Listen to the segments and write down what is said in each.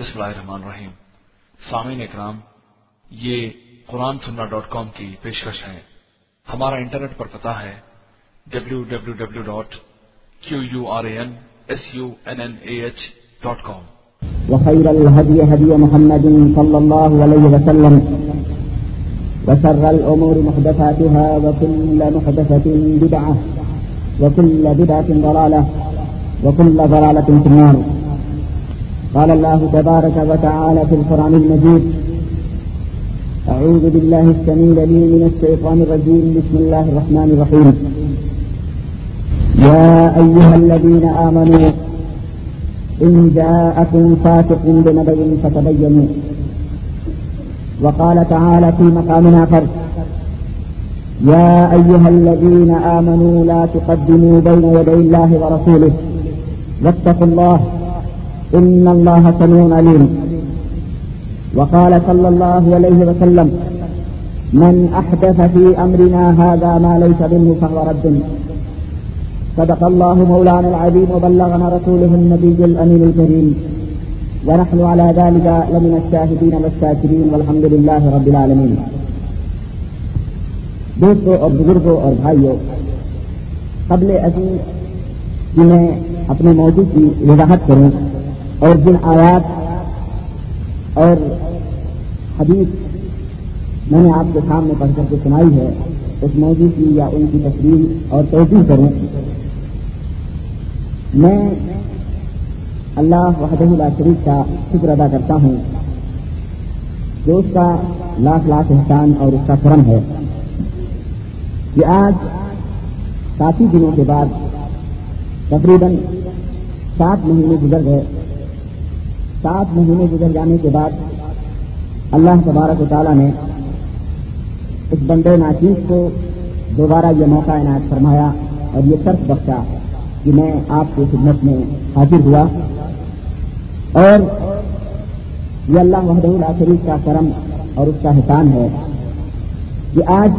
بسم اللہ الرحمن الرحیم۔ سامعین اکرام، یہ قرآن سننا ڈاٹ کام کی پیشکش ہے۔ ہمارا انٹرنیٹ پر پتا ہے W W W dot Q U R A N S U N N A H dot com. وخير الهدي هدي محمد صلى الله عليه وسلم وشر الأمور محدثاتها وكل محدثة بدعة وكل بدعة ضلالة وكل ضلالة في النار. قال الله تبارك وتعالى في القرآن المجيد أعوذ بالله السميع العليم من الشيطان الرجيم، بسم الله الرحمن الرحيم. يا أيها الذين آمنوا، إن جاءكم فاسق بنبأ فتبينوا. وقال تعالى في مقام آخر يا أيها الذين آمنوا، لا تقدموا بين يدي الله ورسوله، واتقوا الله إن الله سميع عليم. وقال صلى الله عليه وسلم، من أحدث في أمرنا هذا ما ليس منه فهو رد. صدق الله مولانا العظيم وبلغنا رسوله النبي الأمين الكريم. ونحن على ذلك لمن الشاهدين والشاكرين والحمد لله رب العالمين. دوستوں اور بزرگوں اور بھائیوں قبل ازیں کہ میں اپنے موضوع کی وضاحت کروں اور جن آیات اور حدیث میں نے آپ کے سامنے پڑھ کر کے سنائی ہے، اس موضوع کی یا ان کی تصویر اور توجہ کروں میں اللہ وحدہ اللہ شریف کا شکر ادا کرتا ہوں جو اس کا لاکھ لاکھ احسان اور اس کا کرم ہے۔ کہ آج کافی دنوں کے بعد تقریباً سات مہینے گزر گئے۔ سات مہینے گزر جانے کے بعد اللہ تبارک و تعالیٰ نے اس بندے ناچیز کو دوبارہ یہ موقع عنایت فرمایا اور یہ طرف بخشا کہ میں آپ کی خدمت میں حاضر ہوا اور یہ اللہ محد اللہ شریف کا کرم اور اس کا حسان ہے کہ آج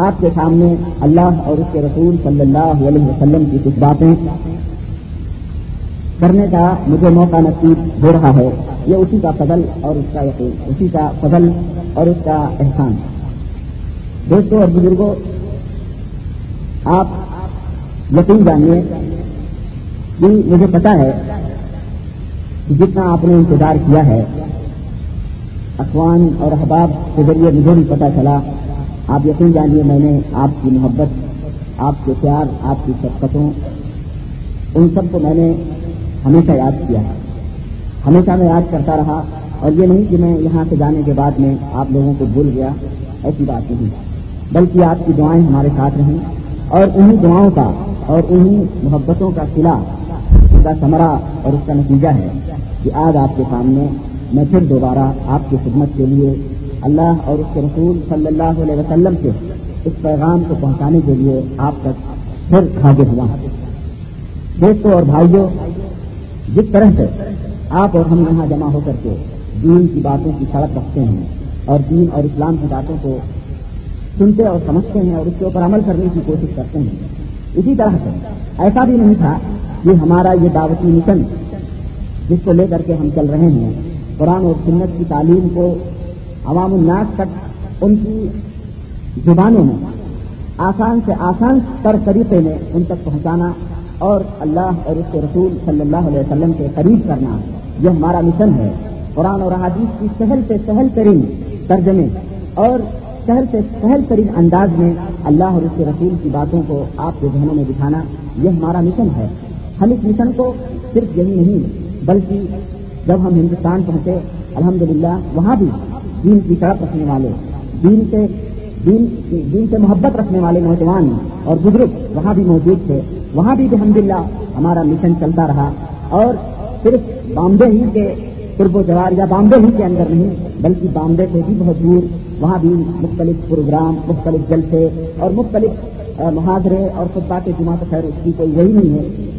آپ کے سامنے اللہ اور اس کے رسول صلی اللہ علیہ وسلم کی کچھ باتیں کرنے کا مجھے موقع نصیب ہو رہا ہے۔ یہ اسی کا فضل اور اس کا یقین، اسی کا فضل اور اس کا احسان۔ دوستوں اور بزرگوں آپ یقین جانیے کہ مجھے پتا ہے کہ جتنا آپ نے انتظار کیا ہے، اخوان اور احباب کے ذریعے مجھے بھی پتا چلا۔ آپ یقین جانیے میں نے آپ کی محبت، آپ کے پیار، آپ کی شفقتوں، ان سب کو میں نے ہمیشہ یاد کیا۔ ہے ہمیشہ میں یاد کرتا رہا اور یہ نہیں کہ میں یہاں سے جانے کے بعد میں آپ لوگوں کو بھول گیا، ایسی بات نہیں۔ بلکہ آپ کی دعائیں ہمارے ساتھ رہیں اور انہیں دعاؤں کا اور انہیں محبتوں کا سلا اس کا سمرا اور اس کا نتیجہ ہے کہ آج آپ کے سامنے میں پھر دوبارہ آپ کی خدمت کے لیے اللہ اور اس کے رسول صلی اللہ علیہ وسلم کے اس پیغام کو پہنچانے کے لیے آپ تک پھر حاضر ہوا۔ دوستوں اور بھائیوں جس طرح سے آپ اور ہم یہاں جمع ہو کر کے دین کی باتوں کی سڑک رکھتے ہیں اور دین اور اسلام کی باتوں کو سنتے اور سمجھتے ہیں اور اس کے اوپر عمل کرنے کی کوشش کرتے ہیں۔ اسی طرح سے ایسا بھی نہیں تھا کہ ہمارا یہ دعوتی مشن جس کو لے کر کے ہم چل رہے ہیں، قرآن اور سنت کی تعلیم کو عوام الناس تک ان کی زبانوں میں آسان سے آسان تر طریقے میں ان تک پہنچانا اور اللہ اور اس کے رسول صلی اللہ علیہ وسلم کے قریب کرنا یہ ہمارا مشن ہے۔ قرآن اور احادیث کی سہل سے سہل ترین ترجمے اور سہل سے سہل ترین انداز میں اللہ اور اس کے رسول کی باتوں کو آپ کے ذہنوں میں دکھانا یہ ہمارا مشن ہے۔ ہم اس مشن کو صرف یہی نہیں، بلکہ جب ہم ہندوستان پہنچے، الحمدللہ، وہاں بھی دین کی طرف رکھنے والے، دین سے دین دین سے محبت رکھنے والے نوجوان اور بزرگ وہاں بھی موجود تھے۔ وہاں بھی الحمد للہ ہمارا مشن چلتا رہا۔ اور صرف بامبے ہی کے قرب و جوار یا بامبے ہی کے اندر نہیں، بلکہ بامبے سے بھی بہت دور وہاں بھی مختلف پروگرام، مختلف جلسے اور مختلف محاذرے اور خطبہ کے جمع خیر اس کی کوئی وہی نہیں ہے۔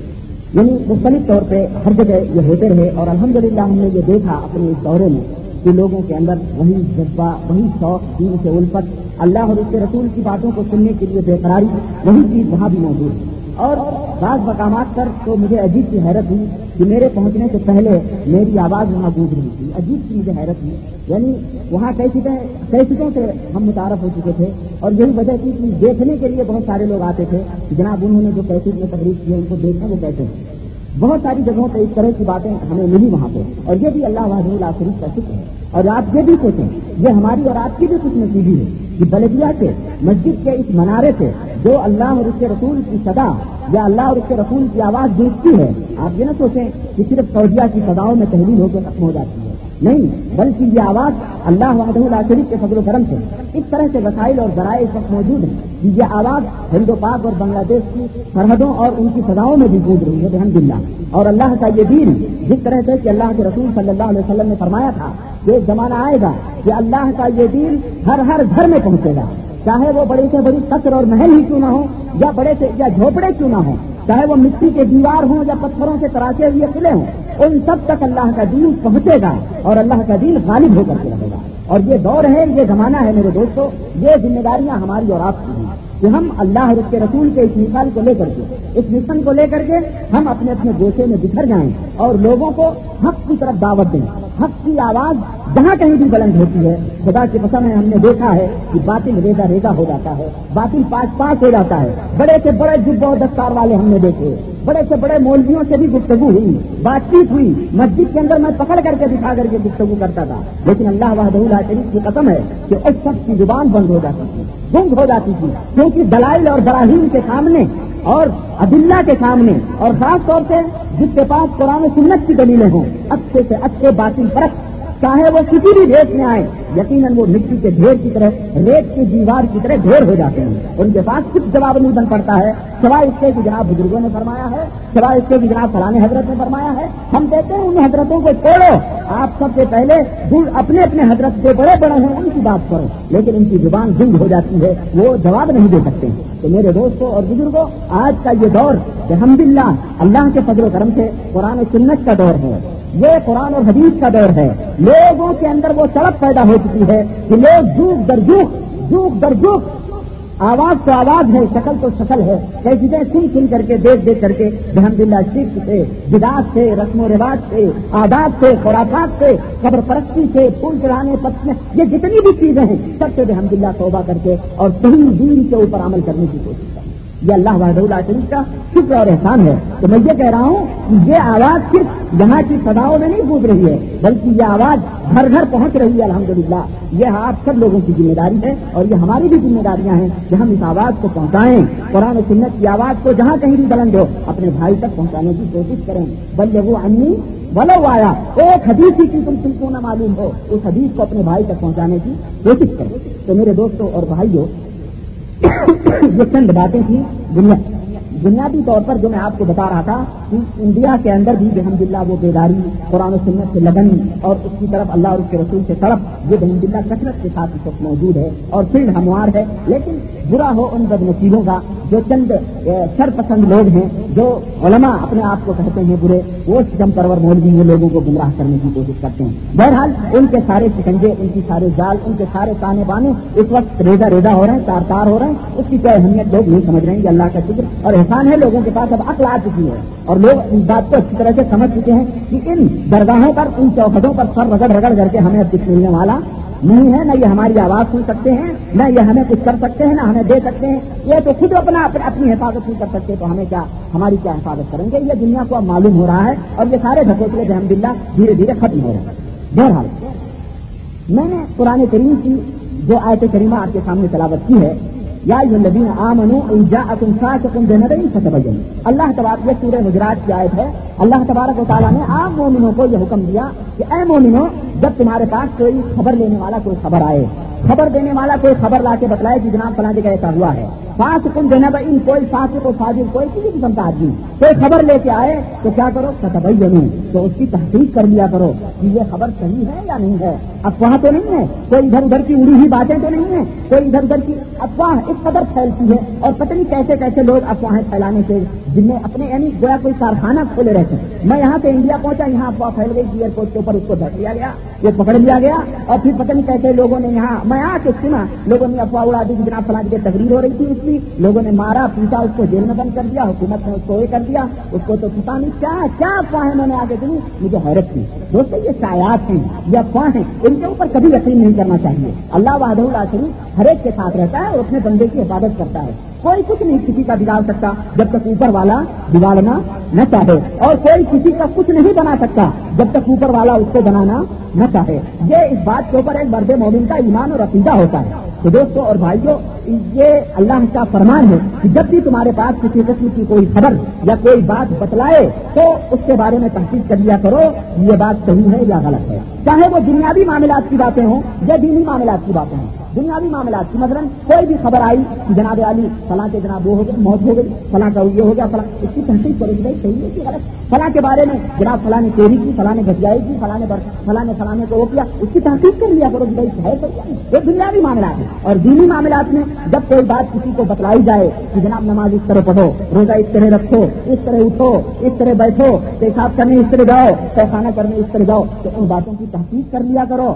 یعنی مختلف طور پہ ہر جگہ یہ ہوتے رہے اور الحمدللہ ہم نے یہ دیکھا اپنے اس دورے میں کہ لوگوں کے اندر وہی جذبہ، وہی شوق، دین سے الفت، اللہ اور اس کے رسول کی باتوں کو سننے کے لیے بے قراری، وہی چیز وہاں بھی موجود ہے۔ اور بعض مقامات پر تو مجھے عجیب سی حیرت ہوئی کہ میرے پہنچنے سے پہلے میری آواز وہاں گونج رہی تھی۔ عجیب سی مجھے حیرت ہوئی۔ یعنی وہاں کئی کیسٹوں سے ہم متعارف ہو چکے تھے اور یہی وجہ تھی کہ دیکھنے کے لیے بہت سارے لوگ آتے تھے جناب انہوں نے جو کیسٹ میں تقریب کی ہے، ان کو دیکھیں وہ کہتے ہیں۔ بہت ساری جگہوں پہ اس طرح کی باتیں ہمیں ملی وہاں پہ۔ اور یہ بھی اللہ اللہ شریف کا شکر ہے۔ اور آپ یہ بھی سوچیں، یہ ہماری اور آپ کی بھی کچھ نتیجی ہے کہ بلدیا سے مسجد کے اس منارے سے جو اللہ اور اس کے رسول کی صدا یا اللہ اور اس کے رسول کی آواز گونجتی ہے، آپ یہ نہ سوچیں کہ صرف سعودیہ کی سداؤں میں تحریر ہو کے ختم ہو جاتی ہے۔ نہیں، بلکہ یہ آواز اللہ وحدہ اللہ شریف کے فضل و کرم سے اس طرح سے وسائل اور ذرائع اس وقت موجود ہیں کہ یہ آواز ہند و پاک اور بنگلہ دیش کی سرحدوں اور ان کی سزاؤں میں بھی گونج رہی ہے، بحمد اللہ۔ اور اللہ کا یہ دین جس طرح سے کہ اللہ کے رسول صلی اللہ علیہ وسلم نے فرمایا تھا کہ ایک زمانہ آئے گا کہ اللہ کا یہ دین ہر ہر گھر میں پہنچے گا۔ چاہے وہ بڑی سے بڑی قطر اور محل ہی کیوں نہ ہو، یا بڑے سے، یا جھوپڑے کیوں نہ ہوں چاہے وہ مٹی کے دیوار ہوں یا پتھروں سے تراشے ہوئے قلعے ہوں، ان سب تک اللہ کا دین پہنچے گا اور اللہ کا دین غالب ہو کر کے رہے گا۔ اور یہ دور ہے، یہ زمانہ ہے میرے دوستوں یہ ذمہ داریاں ہماری اور آپ کی ہیں کہ ہم اللہ اور اس کے رسول کے اس مثال کو لے کر کے، اس مشن کو لے کر کے ہم اپنے اپنے گوشے میں بکھر جائیں اور لوگوں کو حق کی طرف دعوت دیں۔ حق کی آواز جہاں کہیں بھی بلند ہوتی ہے، خدا کے پسند ہے، ہم نے دیکھا ہے کہ باطل ریزا ریزا ہو جاتا ہے، باطل پاس پاس ہو جاتا ہے۔ بڑے سے بڑے جب اور دستار والے ہم نے دیکھے۔ بڑے سے بڑے مولویوں سے بھی گفتگو ہوئی بات چیت ہوئی۔ مسجد کے اندر میں پکڑ کر کے دکھا کر کے گفتگو کرتا تھا۔ لیکن اللہ وحد اللہ شریف کی قسم ہے کہ اس سب کی زبان بند ہو جاتی تھی، گنگ ہو جاتی تھی۔ کیونکہ دلائل اور براہیم کے سامنے اور عدلہ کے سامنے اور خاص طور سے جس کے پاس قرآن سنت کی دلیلیں ہوں، اچھے سے اچھے باطل فرق چاہے وہ کسی بھی ریت میں آئے۔ یقیناً وہ مٹی کے ڈھیر کی طرح، ریت کی دیوار کی طرح ڈھیر ہو جاتے ہیں۔ ان کے پاس کچھ جواب نہیں بن پڑتا ہے۔ سوائے اس کے کہ جناب بزرگوں نے فرمایا ہے، سوائے اس کے کہ جناب فلانے حضرت نے فرمایا ہے، ہم کہتے ہیں ان حضرتوں کو چھوڑو۔ آپ سب سے پہلے اپنے اپنے حضرت جو بڑے بڑے ہیں، ان کی بات کرو۔ لیکن ان کی زبان گنگ ہو جاتی ہے، وہ جواب نہیں دے سکتے۔ تو میرے دوستوں اور بزرگوں، آج کا یہ دور الحمد للہ اللہ کے فضل و کرم سے قرآن سنت کا دور ہے۔ یہ قرآن اور حدیث کا دور ہے۔ لوگوں کے اندر وہ سڑک پیدا ہو چکی ہے کہ لوگ جھوک در جھوک جھوک در آواز تو آواز ہے، شکل تو شکل ہے۔ کئی چیزیں سن سن کر کے، دیکھ دیکھ کر کے الحمد للہ شرک سے جداس سے، رسم و رواج سے، آداب سے خوراکات سے، قبر پرستی سے، پھول چڑھانے، پتنے، یہ جتنی بھی چیزیں ہیں، سب سے الحمد للہ توبہ کر کے اور صحیح دین کے اوپر عمل کرنے کی کوشش کریں۔ یہ اللہ وحد اللہ شریف کا شکر اور احسان ہے۔ تو میں یہ کہہ رہا ہوں کہ یہ آواز صرف یہاں کی سداؤں میں نہیں گونج رہی ہے، بلکہ یہ آواز گھر گھر پہنچ رہی ہے، الحمدللہ۔ یہ آپ سب لوگوں کی ذمہ داری ہے اور یہ ہماری بھی ذمہ داریاں ہیں کہ ہم اس آواز کو پہنچائیں۔ قرآن و سنت کی آواز کو جہاں کہیں بھی بلند ہو، اپنے بھائی تک پہنچانے کی کوشش کریں۔ بل وہ انی بلو آیا۔ ایک حدیث ہی کی تم تم کو نہ معلوم ہو، اس حدیث کو اپنے بھائی تک پہنچانے کی کوشش کریں۔ تو میرے دوستوں اور بھائیوں یہ چند باتیں تھیں دنیا بنیادی طور پر جو میں آپ کو بتا رہا تھا کہ انڈیا کے اندر بھی الحمد للہ وہ بیداری قرآن و سنت سے لگن اور اس کی طرف اللہ اور اس کے رسول سے طرف یہ الحمد للہ کثرت کے ساتھ اس وقت موجود ہے اور فیلڈ ہموار ہے، لیکن برا ہو ان بد نصیبوں کا جو چند سر پسند لوگ ہیں، جو علماء اپنے آپ کو کہتے ہیں برے، وہ سم پرور مولوی وہ لوگوں کو گمراہ کرنے کی کوشش کرتے ہیں۔ بہرحال، ان کے سارے سکنجے ان کی سارے جال، ان کے سارے تانے بانے اس وقت ریزا ریزا ہو رہے ہیں، تار تار ہو رہے ہیں۔ اس کی کیا اہمیت لوگ نہیں سمجھ رہے ہیں کہ اللہ کا شکر اور احسان ہے، لوگوں کے پاس اب عقل آ چکی ہے۔ اور لوگ اس بات کو اچھی طرح سے سمجھ چکے ہیں کہ ان درگاہوں پر، ان چوکھٹوں پر سر رگڑ رگڑ کر کے ہمیں اب دکھ ملنے والا۔ نہیں ہے، نہ یہ ہماری آواز سن سکتے ہیں، نہ یہ ہمیں کچھ کر سکتے ہیں، نہ ہمیں دے سکتے ہیں۔ یہ تو خود اپنا اپنی حفاظت نہیں کر سکتے، تو ہمیں کیا ہماری کیا حفاظت کریں گے؟ یہ دنیا کو اب معلوم ہو رہا ہے اور یہ سارے دھکوچلے الحمد للہ دھیرے دھیرے ختم ہو رہے ہیں۔ بہرحال، میں نے پرانے کریم کی جو آیت کریمہ آپ کے سامنے تلاوت کی ہے، یا یہ لبین آمنو جا تم سا تم دینا فتبین اللہ تبارک یہ سورہ گجرات کی آیت ہے۔ اللہ تبارک و تعالیٰ نے عام مومنوں کو یہ حکم دیا کہ اے مومنو جب تمہارے پاس کوئی خبر لینے والا کوئی خبر آئے، خبر دینے والا کوئی خبر لا کے بتلائے کہ جناب فلاں جگہ ایسا ہوا ہے۔ پانچ کن دینا ان، کوئی ساتھ کو فاضل کوئی کسی قسم کا آدمی۔ کوئی خبر لے کے آئے تو کیا کرو؟ ستبئی بنوں تو اس کی تحقیق کر لیا کرو کہ یہ خبر صحیح ہے یا نہیں ہے۔ افواہ تو نہیں ہے، کوئی ادھر ادھر کی اڑی ہوئی باتیں تو نہیں ہے کوئی ادھر ادھر کی افواہ اس قدر پھیلتی ہے اور پتہ نہیں کیسے کیسے لوگ افواہیں پھیلانے سے جن میں اپنے یعنی گویا کوئی کارخانہ کھولے رہتے ہیں۔ میں یہاں سے انڈیا پہنچا، یہاں افواہ پھیل گئی ایئرپورٹ کے اوپر اس کو دھر لیا گیا، یہ پکڑ لیا گیا، اور پھر پتہ نہیں کیسے لوگوں نے یہاں، میں آ کے سنا، لوگوں نے افواہ اڑا دی جناب فلاں کی تقریر ہو رہی تھی اس کی، لوگوں نے مارا پیٹا اس کو جیل میں بند کر دیا، حکومت نے اس کو یہ کر دیا، اس کو تو پتا نہیں کیا کیا افواہیں میں نے آگے سنی مجھے حیرت تھی دوستوں یہ شایات ہیں، یہ افواہ ہیں، ان کے اوپر کبھی یقین نہیں کرنا چاہیے۔ اللہ وحد اللہ شریف ہر ایک کے ساتھ رہتا ہے اور اپنے بندے کی حفاظت کرتا ہے۔ کوئی کچھ نہیں کسی کا بگاڑ سکتا، جب تک اوپر والا بگاڑنا نہ چاہے، اور کوئی کسی کا کچھ نہیں بنا سکتا، جب تک اوپر والا اس کو بنانا نہ چاہے۔ یہ اس بات کے اوپر ایک مرد مومن کا ایمان اور عقیدہ ہوتا ہے۔ تو دوستوں اور بھائیوں یہ اللہ کا فرمان ہے کہ جب بھی تمہارے پاس کسی قسم کی کوئی خبر یا کوئی بات بتلائے، تو اس کے بارے میں تحقیق کر لیا کرو، یہ بات صحیح ہے یا غلط ہے۔ چاہے وہ دنیاوی معاملات کی باتیں ہوں یا دینی معاملات کی باتیں ہوں۔ دنیاوی معاملات کی۔ مثلاً کوئی بھی خبر آئی جناب علی فلاں کے جناب وہ ہو گئے، موت ہو گئی، فلاں کا یہ ہو گیا، فلاں۔ اس کی تحقیق کرے گی صحیح ہے کہ غلط۔ فلاں کے بارے میں جناب فلاں نے چوری کی، فلاں نے گھٹیائی کی، فلاں نے فلاں نے فلاں کو وہ کیا۔ اس کی تحقیق کر لیا کرو بھائی ہے یہ دنیاوی معاملات ہے اور دینی معاملات میں جب کوئی بات کسی کو بتلائی جائے کہ جناب نماز اس طرح پڑھو، روزہ اس طرح رکھو، اس طرح اٹھو، اس طرح بیٹھو، پیشاب کرنے اس طرح جاؤ پیخانہ کرنے اس طرح جاؤ، تو ان باتوں کی تحقیق کر لیا کرو۔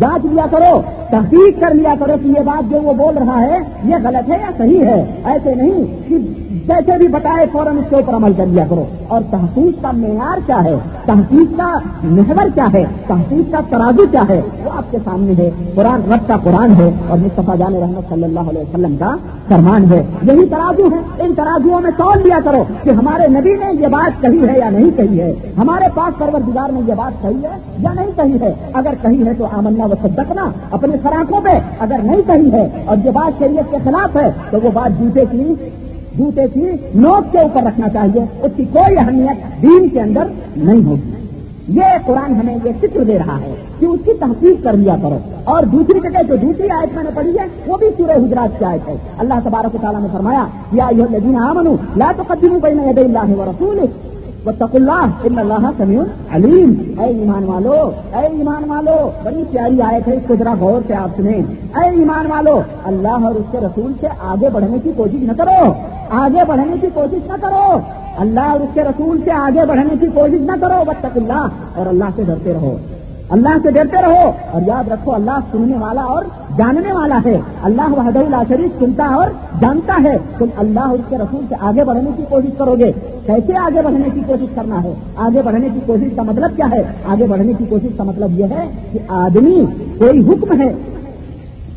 جانچ لیا کرو تحقیق کر لیا کرو کہ یہ بات جو وہ بول رہا ہے، یہ غلط ہے یا صحیح ہے۔ ایسے نہیں کہ جیسے بھی بتائے فوراً اس کے اوپر عمل کر لیا کرو۔ اور تحقیق کا معیار کیا ہے؟ تحقیق کا محور کیا ہے؟ تحقیق کا ترازو کیا ہے؟ وہ آپ کے سامنے ہے۔ قرآن رب کا قرآن ہے اور مصطفیٰ جان رحمت صلی اللہ علیہ وسلم کا فرمان ہے۔ یہی ترازو ہے۔ ان ترازوؤں میں تول لیا کرو کہ ہمارے نبی نے یہ بات کہی ہے یا نہیں کہی ہے؟ ہمارے پاس پروردگار نے یہ بات کہی ہے یا نہیں کہی ہے؟ اگر کہی ہے تو آمنا و صدقنا اپنے فراقوں پہ اگر نہیں کہی ہے اور یہ بات شریعت کے خلاف ہے تو وہ بات جوتے کی جوتے کی نوک کے اوپر رکھنا چاہیے، اس کی کوئی اہمیت دین کے اندر نہیں ہوگی۔ یہ قرآن ہمیں یہ فکر دے رہا ہے کہ اس کی تحقیق کر لیا کرو۔ اور دوسری جگہ جو دوسری آیت میں نے پڑھی ہے، وہ بھی سورہ حجرات کی آیت ہے۔ اللہ تبارک تعالیٰ نے فرمایا، یا آمنو لا تقدموا بین یدی اللہ و رسول تق اللہ ان اللہ سمیع علیم اے ایمان والو اے ایمان والو. بڑی پیاری آئے تھے اس کو ذرا غور سے آپ سنیں. اے ایمان والو، اللہ اور اس کے رسول سے آگے بڑھنے کی کوشش نہ کرو. آگے بڑھنے کی کوشش نہ کرو. اللہ اور اس کے رسول سے آگے بڑھنے کی کوشش نہ کرو. بتک اللہ اور اللہ سے ڈرتے رہو۔ اللہ سے ڈرتے رہو اور یاد رکھو اللہ سننے والا اور جاننے والا ہے۔ اللہ وحد اللہ شریف سنتا اور جانتا ہے۔ تم اللہ اس کے رسول سے آگے بڑھنے کی کوشش کرو گے۔ کیسے آگے بڑھنے کی کوشش کرنا ہے؟ آگے بڑھنے کی کوشش کا مطلب کیا ہے؟ آگے بڑھنے کی کوشش کا مطلب یہ ہے کہ آدمی کوئی حکم ہے،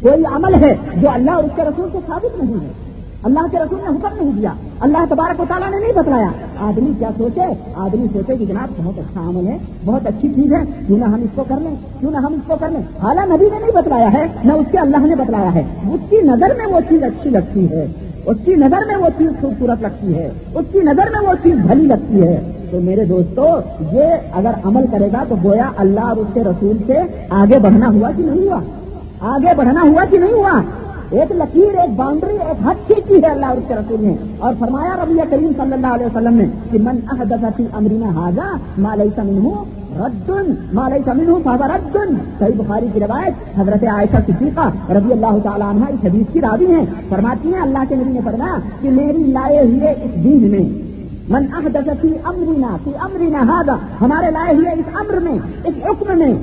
کوئی عمل ہے جو اللہ اور اس کے رسول سے ثابت نہیں ہے۔ اللہ کے رسول نے حکم نہیں دیا۔ اللہ تبارک و تعالیٰ نے نہیں بتلایا۔ آدمی کیا سوچے؟ آدمی سوچے کہ جناب بہت اچھا عمل ہے، بہت اچھی چیز ہے، کیوں نہ ہم اس کو کر لیں؟ کیوں نہ ہم اس کو کر لیں؟ حالانکہ نبی نے نہیں بتلایا ہے، نہ اس کے اللہ نے بتلایا ہے۔ اس کی نظر میں وہ چیز اچھی لگتی ہے، اس کی نظر میں وہ چیز خوبصورت لگتی ہے، اس کی نظر میں وہ چیز بھلی لگتی ہے۔ تو میرے دوستو، یہ اگر عمل کرے گا تو گویا اللہ اور اس کے رسول سے آگے بڑھنا ہوا کہ نہیں ہوا؟ آگے بڑھنا ہوا کہ نہیں ہوا؟ ایک لکیر، ایک باؤنڈری، ایک حد ٹھیک کی ہے اللہ اس کے رسول نے۔ اور فرمایا ربی کریم صلی اللہ علیہ وسلم نے کہ من احدثی امرینا حاضا مالئی سمن ہوں ردن مالئی سمن ہوں فاضا ردن صحیح بخاری کی روایت حضرت عائشہ صدیقہ رضی اللہ تعالیٰ عنہ اس حدیث کی راوی ہیں۔ فرماتی ہیں اللہ کے نبی نے فرمایا کہ میری لائے ہوئے اس دین میں من احدثی امرینا فی امرینا حاضا ہمارے لائے ہوئے اس امر میں، اس حکم میں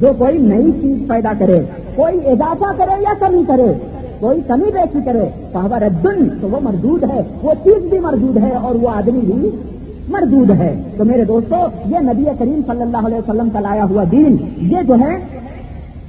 جو کوئی نئی چیز پیدا کرے، کوئی اضافہ کرے یا کمی کرے، کوئی کمی بیسی کرے صحابہ ردن، تو وہ مردود ہے، وہ چیز بھی مردود ہے اور وہ آدمی بھی مردود ہے۔ تو میرے دوستو، یہ نبی کریم صلی اللہ علیہ وسلم کا لایا ہوا دین، یہ جو ہے،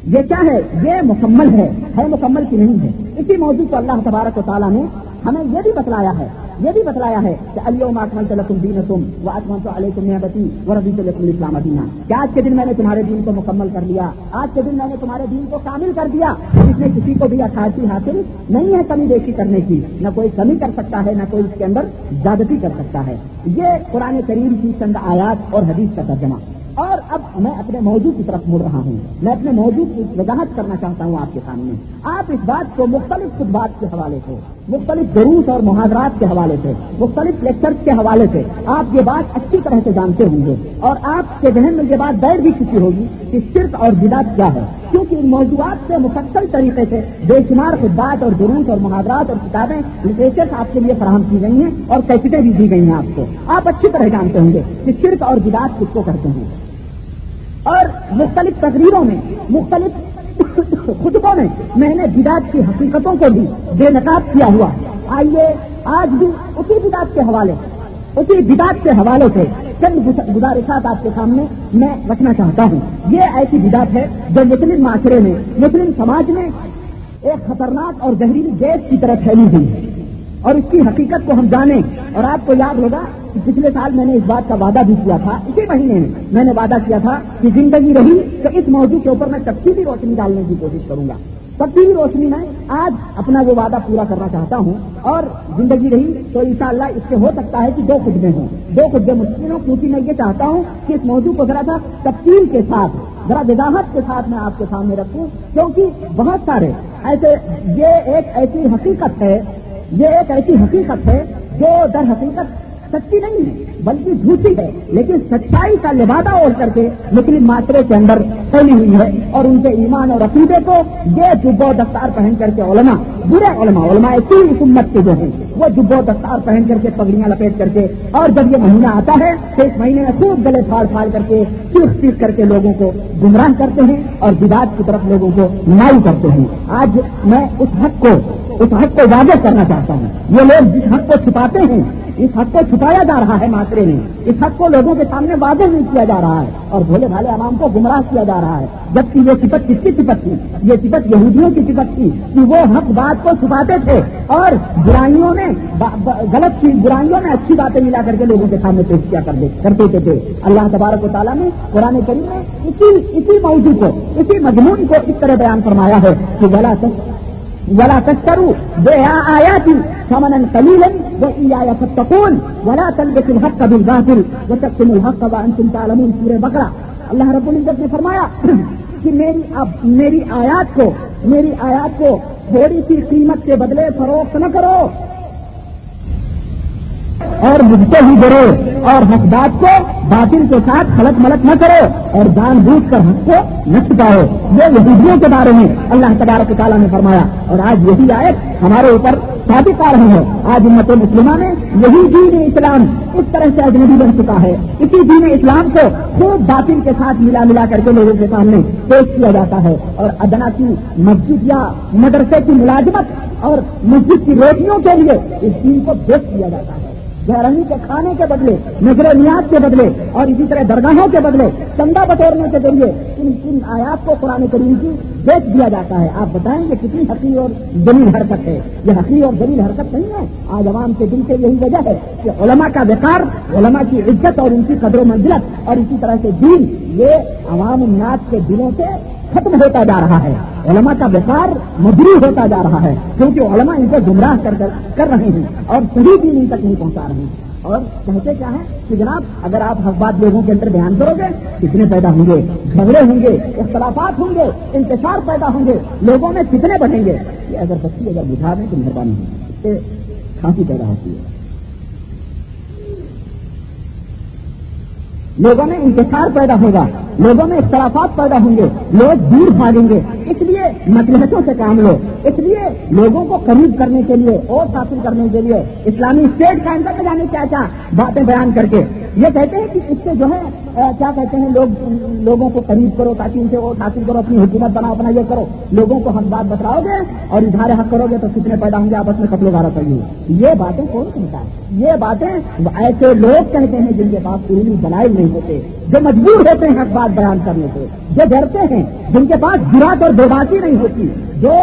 یہ کیا ہے؟ یہ مکمل ہے ہے مکمل کی نہیں ہے۔ اسی موضوع کو اللہ تبارک و تعالیٰ نے ہمیں یہ بھی بتلایا ہے یہ بھی بتلایا ہے کہ علی ماکمل تلکم دین تم وہ تو علیہ تم بتی وہ ربی تلکم اسلام دینا۔ کیا آج کے دن میں نے تمہارے دین کو مکمل کر لیا، آج کے دن میں نے تمہارے دین کو کامل کر دیا۔ اس میں کسی کو بھی اخارتی حاصل نہیں ہے کمی بیشی کرنے کی، نہ کوئی کمی کر سکتا ہے، نہ کوئی اس کے اندر زیادتی کر سکتا ہے۔ یہ قرآن کریم کی چند آیات اور حدیث کا ترجمہ۔ اور اب میں اپنے موضوع کی طرف مڑ رہا ہوں۔ میں اپنے موضوع کی وضاحت کرنا چاہتا ہوں آپ کے سامنے۔ آپ اس بات کو مختلف خطبات کے حوالے سے مختلف دروس اور محاذرات کے حوالے سے، مختلف لیکچرز کے حوالے سے آپ یہ بات اچھی طرح سے جانتے ہوں گے اور آپ کے ذہن میں یہ بات بیٹھ بھی چکی ہوگی کہ صرف اور بدعت کیا ہے۔ کیونکہ ان موضوعات سے مسلسل طریقے سے بے شمار خدات اور دروس اور محاذرات اور کتابیں لٹریچر آپ کے لیے فراہم کی گئی ہیں اور کیسٹیں بھی دی گئی ہیں آپ کو۔ آپ اچھی طرح جانتے ہوں گے کہ صرف اور بدعت کس کو کرتے ہیں۔ اور مختلف تقریروں میں مختلف خطبوں میں میں نے بدعت کی حقیقتوں کو بھی بے نقاب کیا ہوا۔ آئیے، آج بھی اسی بدعت کے حوالے، اسی بدعت کے حوالے سے چند گزارشات آپ کے سامنے میں رکھنا چاہتا ہوں۔ یہ ایسی بدعت ہے جو مسلم معاشرے میں، مسلم سماج میں ایک خطرناک اور زہریلی گیس کی طرح پھیلی ہوئی ہے۔ اور اس کی حقیقت کو ہم جانیں، اور آپ کو یاد ہوگا پچھلے سال میں نے اس بات کا وعدہ بھی کیا تھا، اسی مہینے میں میں نے وعدہ کیا تھا کہ زندگی رہی تو اس موضوع کے اوپر میں تفصیلی روشنی ڈالنے کی کوشش کروں گا۔ تفصیلی روشنی میں آج اپنا وہ وعدہ پورا کرنا چاہتا ہوں اور زندگی رہی تو ان اللہ اس سے ہو سکتا ہے کہ دو خطبے ہوں۔ دو خطبے مشکل ہوں، کیونکہ میں یہ چاہتا ہوں کہ اس موضوع کو ذرا سا تفصیل کے ساتھ، ذرا وضاحت کے ساتھ میں آپ کے سامنے رکھوں، کیونکہ بہت سارے ایسے، یہ ایک ایسی حقیقت ہے، یہ ایک ایسی حقیقت ہے جو در حقیقت سچی نہیں ہے، بلکہ جھوٹی ہے۔ لیکن سچائی کا لبادہ اوڑھ کر کے مسلم معاشرے کے اندر پھیلی ہوئی ہے۔ اور ان کے ایمان اور عقیدے کو یہ جب دستار پہن کر کے علماء، برے علماء علماء تین امت کے جو ہیں، وہ جب دستار پہن کر کے پگڑیاں لپیٹ کر کے، اور جب یہ مہینہ آتا ہے تو اس مہینے میں خوب گلے پھاڑ پھاڑ کر کے، چیخ چیخ کر کے لوگوں کو گمراہ کرتے ہیں اور بداعت کی طرف لوگوں کو نائی کرتے ہیں۔ آج میں اس حق کو اس حق کو واضح کرنا چاہتا ہوں۔ یہ لوگ جس حق کو چھپاتے ہیں، اس حق کو چھپایا جا رہا ہے معاشرے میں۔ اس حق کو لوگوں کے سامنے واضح نہیں کیا جا رہا ہے اور بھولے بھالے عوام کو گمراہ کیا جا رہا ہے۔ جبکہ یہ صفت کس کی صفت تھی؟ یہ صفت یہودیوں کی صفت تھی کہ وہ حق بات کو چھپاتے تھے اور برائیوں میں غلط چیز برائیوں میں اچھی باتیں ملا کر کے لوگوں کے سامنے پیش کیا کرتے تھے اللہ تبارک و تعالیٰ نے قرآن کریم میں اسی اسی موضوع کو، اسی مضمون کو اس طرح بیان فرمایا ہے کہ غلط ولا تشتروا بآياتي ثمنا قليلا وإياي فاتقون ولا تلبسوا الحق بالباطل وتكتموا الحق وأنتم تعلمون. سورة بقرة. اللہ رب العزت نے فرمایا، کہ میری اب میری آیات کو، میری آیات کو، تھوڑی سی قیمت کے بدلے فروخت نہ کرو۔ اور مجھتے ہی ڈرو اور حقدات کو باطل کے ساتھ خلط ملت نہ کرو اور جان بوجھ کر حق کو نہ چھپاؤ یہ یہودیوں کے بارے میں اللہ تبارک تعالیٰ نے فرمایا۔ اور آج یہی آئے ہمارے اوپر ثابت آ رہی ہے۔ آج امت مسلمہ میں یہی دین اسلام اس طرح سے اجنبی بن چکا ہے۔ اسی دین اسلام کو خوب باطل کے ساتھ ملا ملا کر کے لوگوں کے سامنے پیش کیا جاتا ہے۔ اور ادنا کی مسجد یا مدرسے کی ملازمت اور مسجد کی روٹیوں کے لیے اس دین کو بیچ کیا جاتا ہے۔ گہرنی کے کھانے کے بدلے نظر نیاز کے بدلے اور اسی طرح درگاہوں کے بدلے، چندہ بٹورنے کے ذریعے ان ان آیات کو قرآن کریم کی بیچ دیا جاتا ہے۔ آپ بتائیں گے کتنی حقیق اور دلیل حرکت ہے۔ یہ حقیق اور دلیل حرکت نہیں ہے۔ آج عوام کے دل سے یہی وجہ ہے کہ علماء کا وقار، علماء کی عزت اور ان کی قدر و منزلت اور اسی طرح سے دین، یہ عوام الناس کے دلوں سے ختم ہوتا جا رہا ہے۔ علماء کا وقار مجری ہوتا جا رہا ہے، کیونکہ علماء ان کو گمراہ کر کر رہے ہیں اور صحیح دین ان تک نہیں پہنچا رہے ہیں۔ اور کہتے کیا ہے کہ جناب، اگر آپ ہر بات لوگوں کے اندر بیان کرو گے، کتنے پیدا ہوں گے؟ جھگڑے ہوں گے، اختلافات ہوں گے، انتشار پیدا ہوں گے، لوگوں میں کتنے بڑھیں گے؟ یہ اگر بچی اگر بجھا دیں تو مہربانی ہوگی اس سے کھانسی پیدا ہوتی ہے۔ لوگوں میں انتشار پیدا ہوگا۔ لوگوں میں اختلافات پیدا ہوں گے، لوگ دور بھاگیں گے۔ اس لیے مسلحتوں سے کام لو۔ اس لیے لوگوں کو قریب کرنے کے لیے، اور حاصل کرنے کے لیے اسلامی اسٹیٹ قائم کرنے جانے کیا کیا باتیں بیان کر کے۔ یہ کہتے ہیں کہ اس سے جو ہے کیا کہتے ہیں، لوگ، لوگوں کو قریب کرو تاکہ ان سے ووٹ حاصل کرو، اپنی حکومت بناؤ، اپنا یہ کرو۔ لوگوں کو حق بات بتاؤ گے اور اظہار حق کرو گے تو کتنے پیدا ہوں گے، آپس میں قتل گارا چاہیے یہ باتیں کون سنتا ہے؟ یہ باتیں ایسے لوگ کہتے ہیں جن کے پاس علمی دلائل نہیں ہوتے، جو مجبور ہوتے ہیں حق بات بیان کرنے سے جو ڈرتے ہیں، جن کے پاس گراٹ اور بے باتی نہیں ہوتی، جو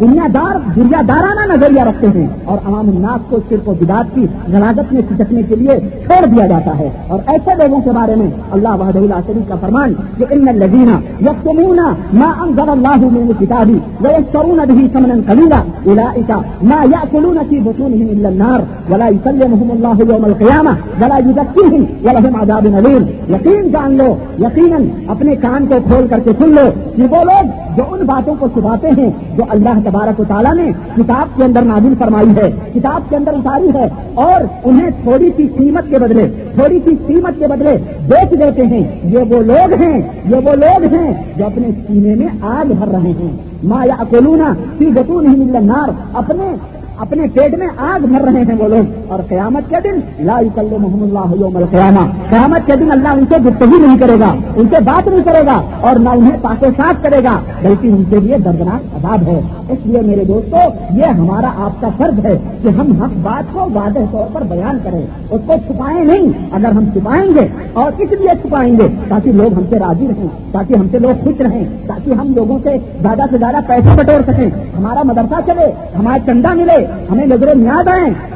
دنیا دار دنیا دارانہ نظریہ رکھتے ہیں اور عوام الناس کو صرف و بدات کی غلاغت میں سچکنے کے لیے چھوڑ دیا جاتا ہے۔ اور ایسے لوگوں کے بارے میں اللہ وحد اللہ شریف کا فرمان کہ ان لذینہ یقینا ما انزل اللہ من کتابی ويشترون به ثمنا قليلا اولئك ما ياكلون في بطونهم الا النار ولا يكلمهم الله يوم القيامه ولا يزكيهم ولهم عذاب اليم یقین جان لو، یقینا اپنے کان کو کھول کر کے سن لو کہ وہ لوگ جو ان باتوں کو چھپاتے ہیں جو اللہ تبارک و تعالیٰ نے کتاب کے اندر نازل فرمائی ہے، کتاب کے اندر اتاری ہے اور انہیں تھوڑی سی قیمت کے بدلے، تھوڑی سی قیمت کے بدلے بیچ دیتے ہیں۔ یہ وہ لوگ ہیں، یہ وہ لوگ ہیں جو اپنے سینے میں آگ بھر رہے ہیں۔ ما یا اکولونا سی گتو نہیں مل نار اپنے اپنے پیٹ میں آگ بھر رہے ہیں وہ لوگ۔ اور قیامت کے دن لا کل محمد اللہ یوم القیامہ۔ قیامت کے دن اللہ ان سے گفتگو نہیں کرے گا، ان سے بات نہیں کرے گا اور نہ انہیں پاک و صاف کرے گا، بلکہ ان کے لیے دردناک عذاب ہے۔ اس لیے میرے دوستو، یہ ہمارا آپ کا فرض ہے کہ ہم حق بات کو واضح طور پر بیان کریں۔ اس کو چھپائیں نہیں، اگر ہم چھپائیں گے اور اس لیے چھپائیں گے تاکہ لوگ ہم سے راضی رہیں، تاکہ ہم سے لوگ خوش رہیں، تاکہ ہم لوگوں سے زیادہ سے زیادہ پیسہ بٹور سکیں۔ ہمارا مدرسہ چلے، ہمارا چندہ ملے، ہمیں نظر نیاد آئیں۔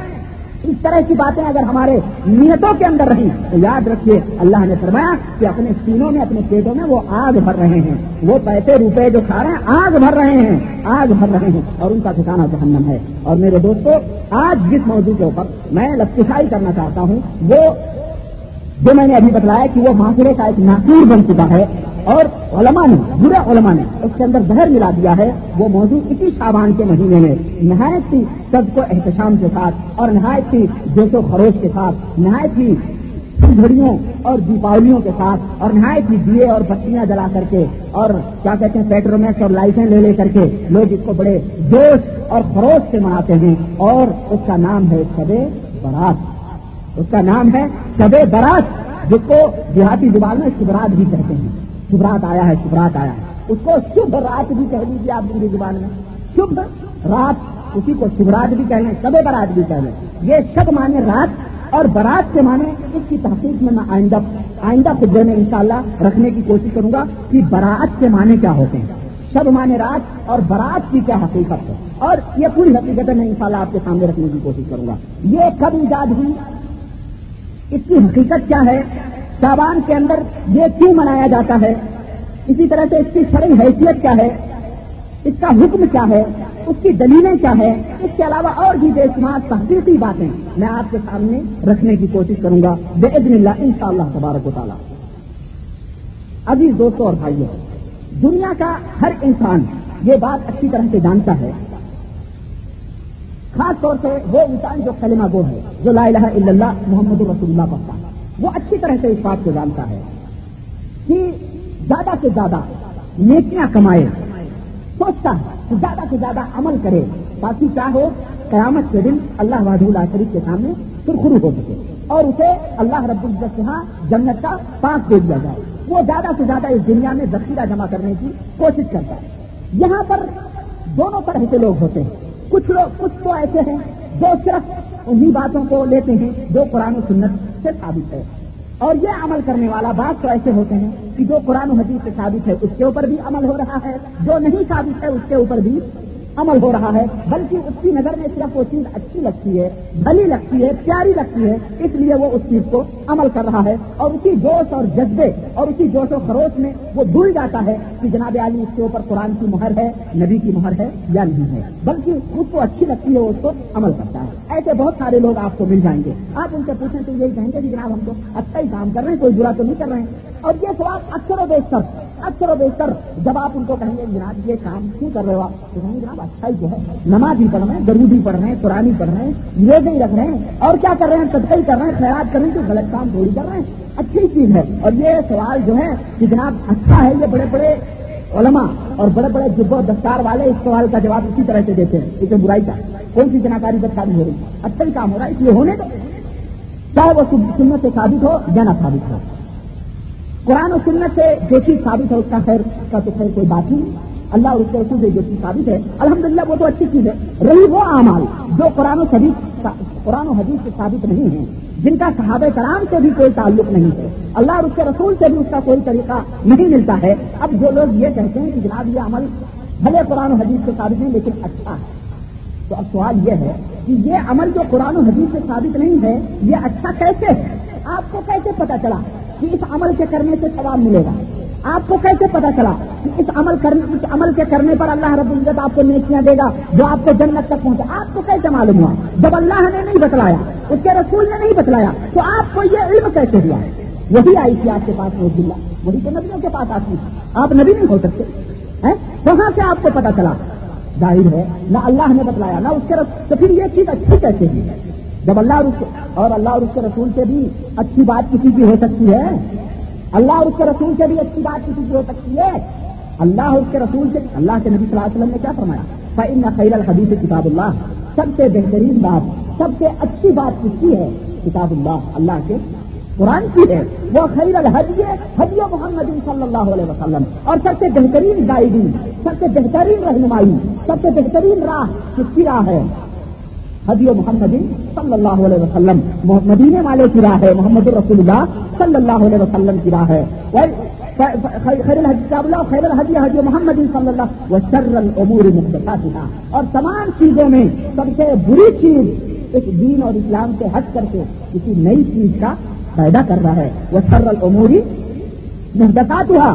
اس طرح کی باتیں اگر ہمارے نیتوں کے اندر رہیں، تو یاد رکھیے، اللہ نے فرمایا کہ اپنے سینوں میں، اپنے پیٹوں میں وہ آگ بھر رہے ہیں۔ وہ پیسے، روپے جو کھا رہے ہیں، آگ بھر رہے ہیں۔ آگ بھر رہے ہیں۔ اور ان کا ٹھکانا جہنم ہے۔ اور میرے دوستو، آج جس موضوع کے اوپر میں لفٹائی کرنا چاہتا ہوں، وہ جو میں نے ابھی بتلایا کہ وہ معاشرے کا ایک ناصور بن چکا ہے اور علماء نے، برے علماء نے اس کے اندر زہر ملا دیا ہے، وہ موضوع اسی شابان کے مہینے میں نہایت ہی سب کو احتشام کے ساتھ اور نہایت ہی جوش و خروش کے ساتھ، نہایت ہی گھڑیوں اور دیپاولیوں کے ساتھ اور نہایت ہی دیے اور بتیاں جلا کر کے اور کیا کہتے ہیں پیٹرومیکس اور لائٹیں لے لے کر کے لوگ اس کو بڑے جوش اور خروش سے مناتے ہیں اور اس کا نام ہے سب برات۔ اس کا نام ہے شب برات، جس کو دیہاتی زبان میں شبرات بھی کہتے ہیں۔ شبرات آیا ہے، شبرات آیا ہے۔ اس کو شبھ رات بھی کہہ دیجیے آپ میری زبان میں۔ شبھ رات اسی کو شبرات بھی کہہ لیں شب برات بھی کہہ لیں۔ یہ شب مانے رات اور برات کے معنی اس کی تحقیق میں میں آئندہ آئندہ خدے میں انشاءاللہ رکھنے کی کوشش کروں گا کہ برات کے معنی کیا ہوتے ہیں۔ شب مانے رات اور برات کی کیا حقیقت ہے۔ اور یہ پوری حقیقت میں انشاءاللہ آپ کے سامنے رکھنے کی کوشش کروں گا۔ یہ کب ایجاد ہوئی؟ اس کی حقیقت کیا ہے؟ شابان کے اندر یہ کیوں منایا جاتا ہے؟ اسی طرح سے اس کی شرعی حیثیت کیا ہے؟ اس کا حکم کیا ہے؟ اس کی دلیلیں کیا ہے اس کے علاوہ اور بھی بے شمار تحقیقی باتیں میں آپ کے سامنے رکھنے کی کوشش کروں گا بے عدم اللہ ان شاء اللہ تبارک و تعالیٰ۔ عزیز دوستوں اور بھائیوں دنیا کا ہر انسان یہ بات اچھی طرح سے جانتا ہے خاص طور سے وہ انسان جو کلمہ گو ہے، جو لا الہ الا اللہ محمد رسول اللہ پڑھتا ہے، وہ اچھی طرح سے اس بات کو جانتا ہے کہ زیادہ سے زیادہ نیکیاں کمائے، سوچتا ہے کہ زیادہ سے زیادہ عمل کرے تاکہ کیا ہو، قیامت کے دن اللہ وحد اللہ شریف کے سامنے سرخرو ہو سکے اور اسے اللہ رب العزت سے ہاں جنت کا پاس دے دیا جائے۔ وہ زیادہ سے زیادہ اس دنیا میں ذخیرہ جمع کرنے کی کوشش کرتا ہے۔ یہاں پر دونوں طرح کے لوگ ہوتے ہیں۔ کچھ لوگ کچھ تو ایسے ہیں جو صرف انہی باتوں کو لیتے ہیں جو قرآن و سنت سے ثابت ہے۔ اور یہ عمل کرنے والا بات تو ایسے ہوتے ہیں کہ جو قرآن و حدیث سے ثابت ہے اس کے اوپر بھی عمل ہو رہا ہے، جو نہیں ثابت ہے اس کے اوپر بھی عمل ہو رہا ہے، بلکہ اس کی نظر میں صرف وہ چیز اچھی لگتی ہے، بھلی لگتی ہے، پیاری لگتی ہے، اس لیے وہ اس چیز کو عمل کر رہا ہے۔ اور اسی جوش اور جذبے اور اسی جوش و خروش میں وہ بھول جاتا ہے کہ جناب علی اس کے اوپر قرآن کی مہر ہے، نبی کی مہر ہے یا نہیں ہے۔ بلکہ اس کو اچھی لگتی ہے، وہ اس کو عمل کرتا ہے۔ ایسے بہت سارے لوگ آپ کو مل جائیں گے۔ آپ ان سے پوچھیں تو یہی کہیں گے کہ جناب ہم تو اچھا ہی کام کر رہے ہیں، کوئی برا تو نہیں کر رہے ہیں۔ اور یہ سوال اکثر و بیشتر، اکثر و بیشتر جب آپ ان کو کہیں گے، جناب یہ کام کیوں کر رہے ہو آپ؟ تو کہیں گے، جناب اچھا ہی جو ہے نماز بھی پڑھ رہے ہیں درود بھی پڑھ رہے ہیں قرآن پڑھ رہے ہیں، یہ نہیں رکھ رہے ہیں، اور کیا کر رہے ہیں؟ تدقی کر رہے ہیں، خیرات کر رہے ہیں تو غلط کام تھوڑی کر رہے ہیں، اچھی چیز ہے۔ اور یہ سوال جو ہے کہ جناب اچھا ہے یہ بڑے بڑے علماء اور بڑے بڑے جب و دستار والے اس سوال کا جواب اسی طرح سے دیتے ہیں اسے برائی کا کون سی جناکاری بدکاری ہو رہی ہے؟ اچھا ہی کام ہو رہا ہے، اس لیے ہونے دو۔ چاہے وہ سنت سے ثابت ہو یا نہ ثابت ہو۔ قرآن و سنت سے جو چیز ثابت ہے اس کا خیر کا تو خیر کوئی بات نہیں. اللہ اور اس کے رسول سے جو چیز ثابت ہے، الحمدللہ وہ تو اچھی چیز ہے. رہی وہ اعمال جو قرآن و حدیث قرآن و حدیث سے ثابت نہیں ہے جن کا صحابہ کرام سے بھی کوئی تعلق نہیں ہے. اللہ اور اس کے رسول سے بھی اس کا کوئی طریقہ نہیں ملتا ہے. اب جو لوگ یہ کہتے ہیں کہ جناب یہ عمل بھلے قرآن و حدیث سے ثابت نہیں، لیکن اچھا ہے. تو اب سوال یہ ہے کہ یہ عمل جو قرآن و حدیث سے ثابت نہیں ہے، یہ اچھا کیسے ہے؟ آپ کو کیسے پتا چلا؟ کہ اس عمل کے کرنے سے ثواب ملے گا۔ آپ کو کیسے پتا چلا کہ اس عمل کرنے اس عمل کے کرنے پر اللہ رب العزت آپ کو نیکیاں دے گا جو آپ کو جنت تک پہنچے؟ آپ کو کیسے معلوم ہوا؟ جب اللہ نے نہیں بتلایا، اس کے رسول نے نہیں بتلایا، تو آپ کو یہ علم کیسے دیا وہی آئی تھی آپ کے پاس وہ ضلع وہی تو نبیوں کے پاس آتی آپ نبی نہیں ہو سکتے وہاں سے آپ کو پتا چلا، ظاہر ہے، نہ اللہ نے بتلایا، نہ اس کے رس... تو پھر یہ چیز اچھی کیسے ہوئی؟ جب اللہ اور اور اللہ اور اس کے رسول سے بھی اچھی بات کسی کی ہو سکتی ہے؟ اللہ اور اس کے رسول سے بھی اچھی بات کسی کی ہو سکتی ہے؟ اللہ اور اس کے رسول سے اللہ کے نبی صلی اللہ علیہ وسلم نے کیا فرمایا؟ خیر الحدیث کتاب اللہ سب سے بہترین بات، سب سے اچھی بات کس کی ہے؟ کتاب اللہ اللہ کے قرآن کی ہے۔ وہ خیر الحدی حدی محمد صلی اللہ علیہ وسلم۔ اور سب سے بہترین گائیڈنگ، سب سے بہترین رہنمائی، سب سے بہترین راہ کس کی راہ ہے؟ حدی محمد صلی اللہ علیہ وسلم. مدینے والے کی راہ ہے، محمد الرسول اللہ صلی اللہ علیہ وسلم کی راہ ہے. خیر اللہ خیر الحدی حدی محمد صلی اللہ و شر العمور مختصا اور تمام چیزوں میں سب سے بری چیز اس دین اور اسلام سے ہٹ کر کے کسی نئی چیز کا پیدا کر رہا ہے. وہ سر العموری محدثات ہوا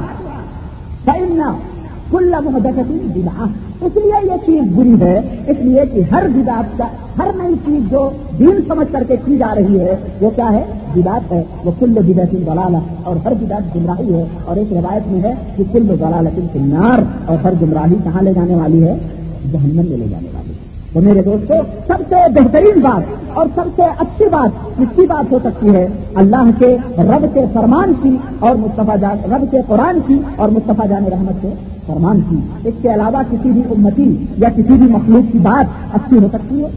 کل محدثتی بلا اس لیے یہ چیز بری ہے، اس لیے کہ ہر بدات کا، ہر نئی چیز جو دین سمجھ کر کے کی جا رہی ہے، وہ کیا ہے؟ بدات ہے، وہ کل بدعت دلال اور ہر بدات گمراہی ہے، اور ایک روایت میں ہے کہ کل دلال نار اور ہر گمراہی کہاں لے جانے والی ہے؟ جہنم میں لے جانے والی ہے۔ تو میرے دوستوں سب سے بہترین بات اور سب سے اچھی بات کس کی بات ہو سکتی ہے؟ اللہ کے رب کے فرمان کی اور مصطفیٰ جان، رب کے قرآن کی اور مصطفیٰ جان رحمت کے فرمان کی۔ اس کے علاوہ کسی بھی امتی یا کسی بھی مخلوق کی بات اچھی ہو سکتی ہے۔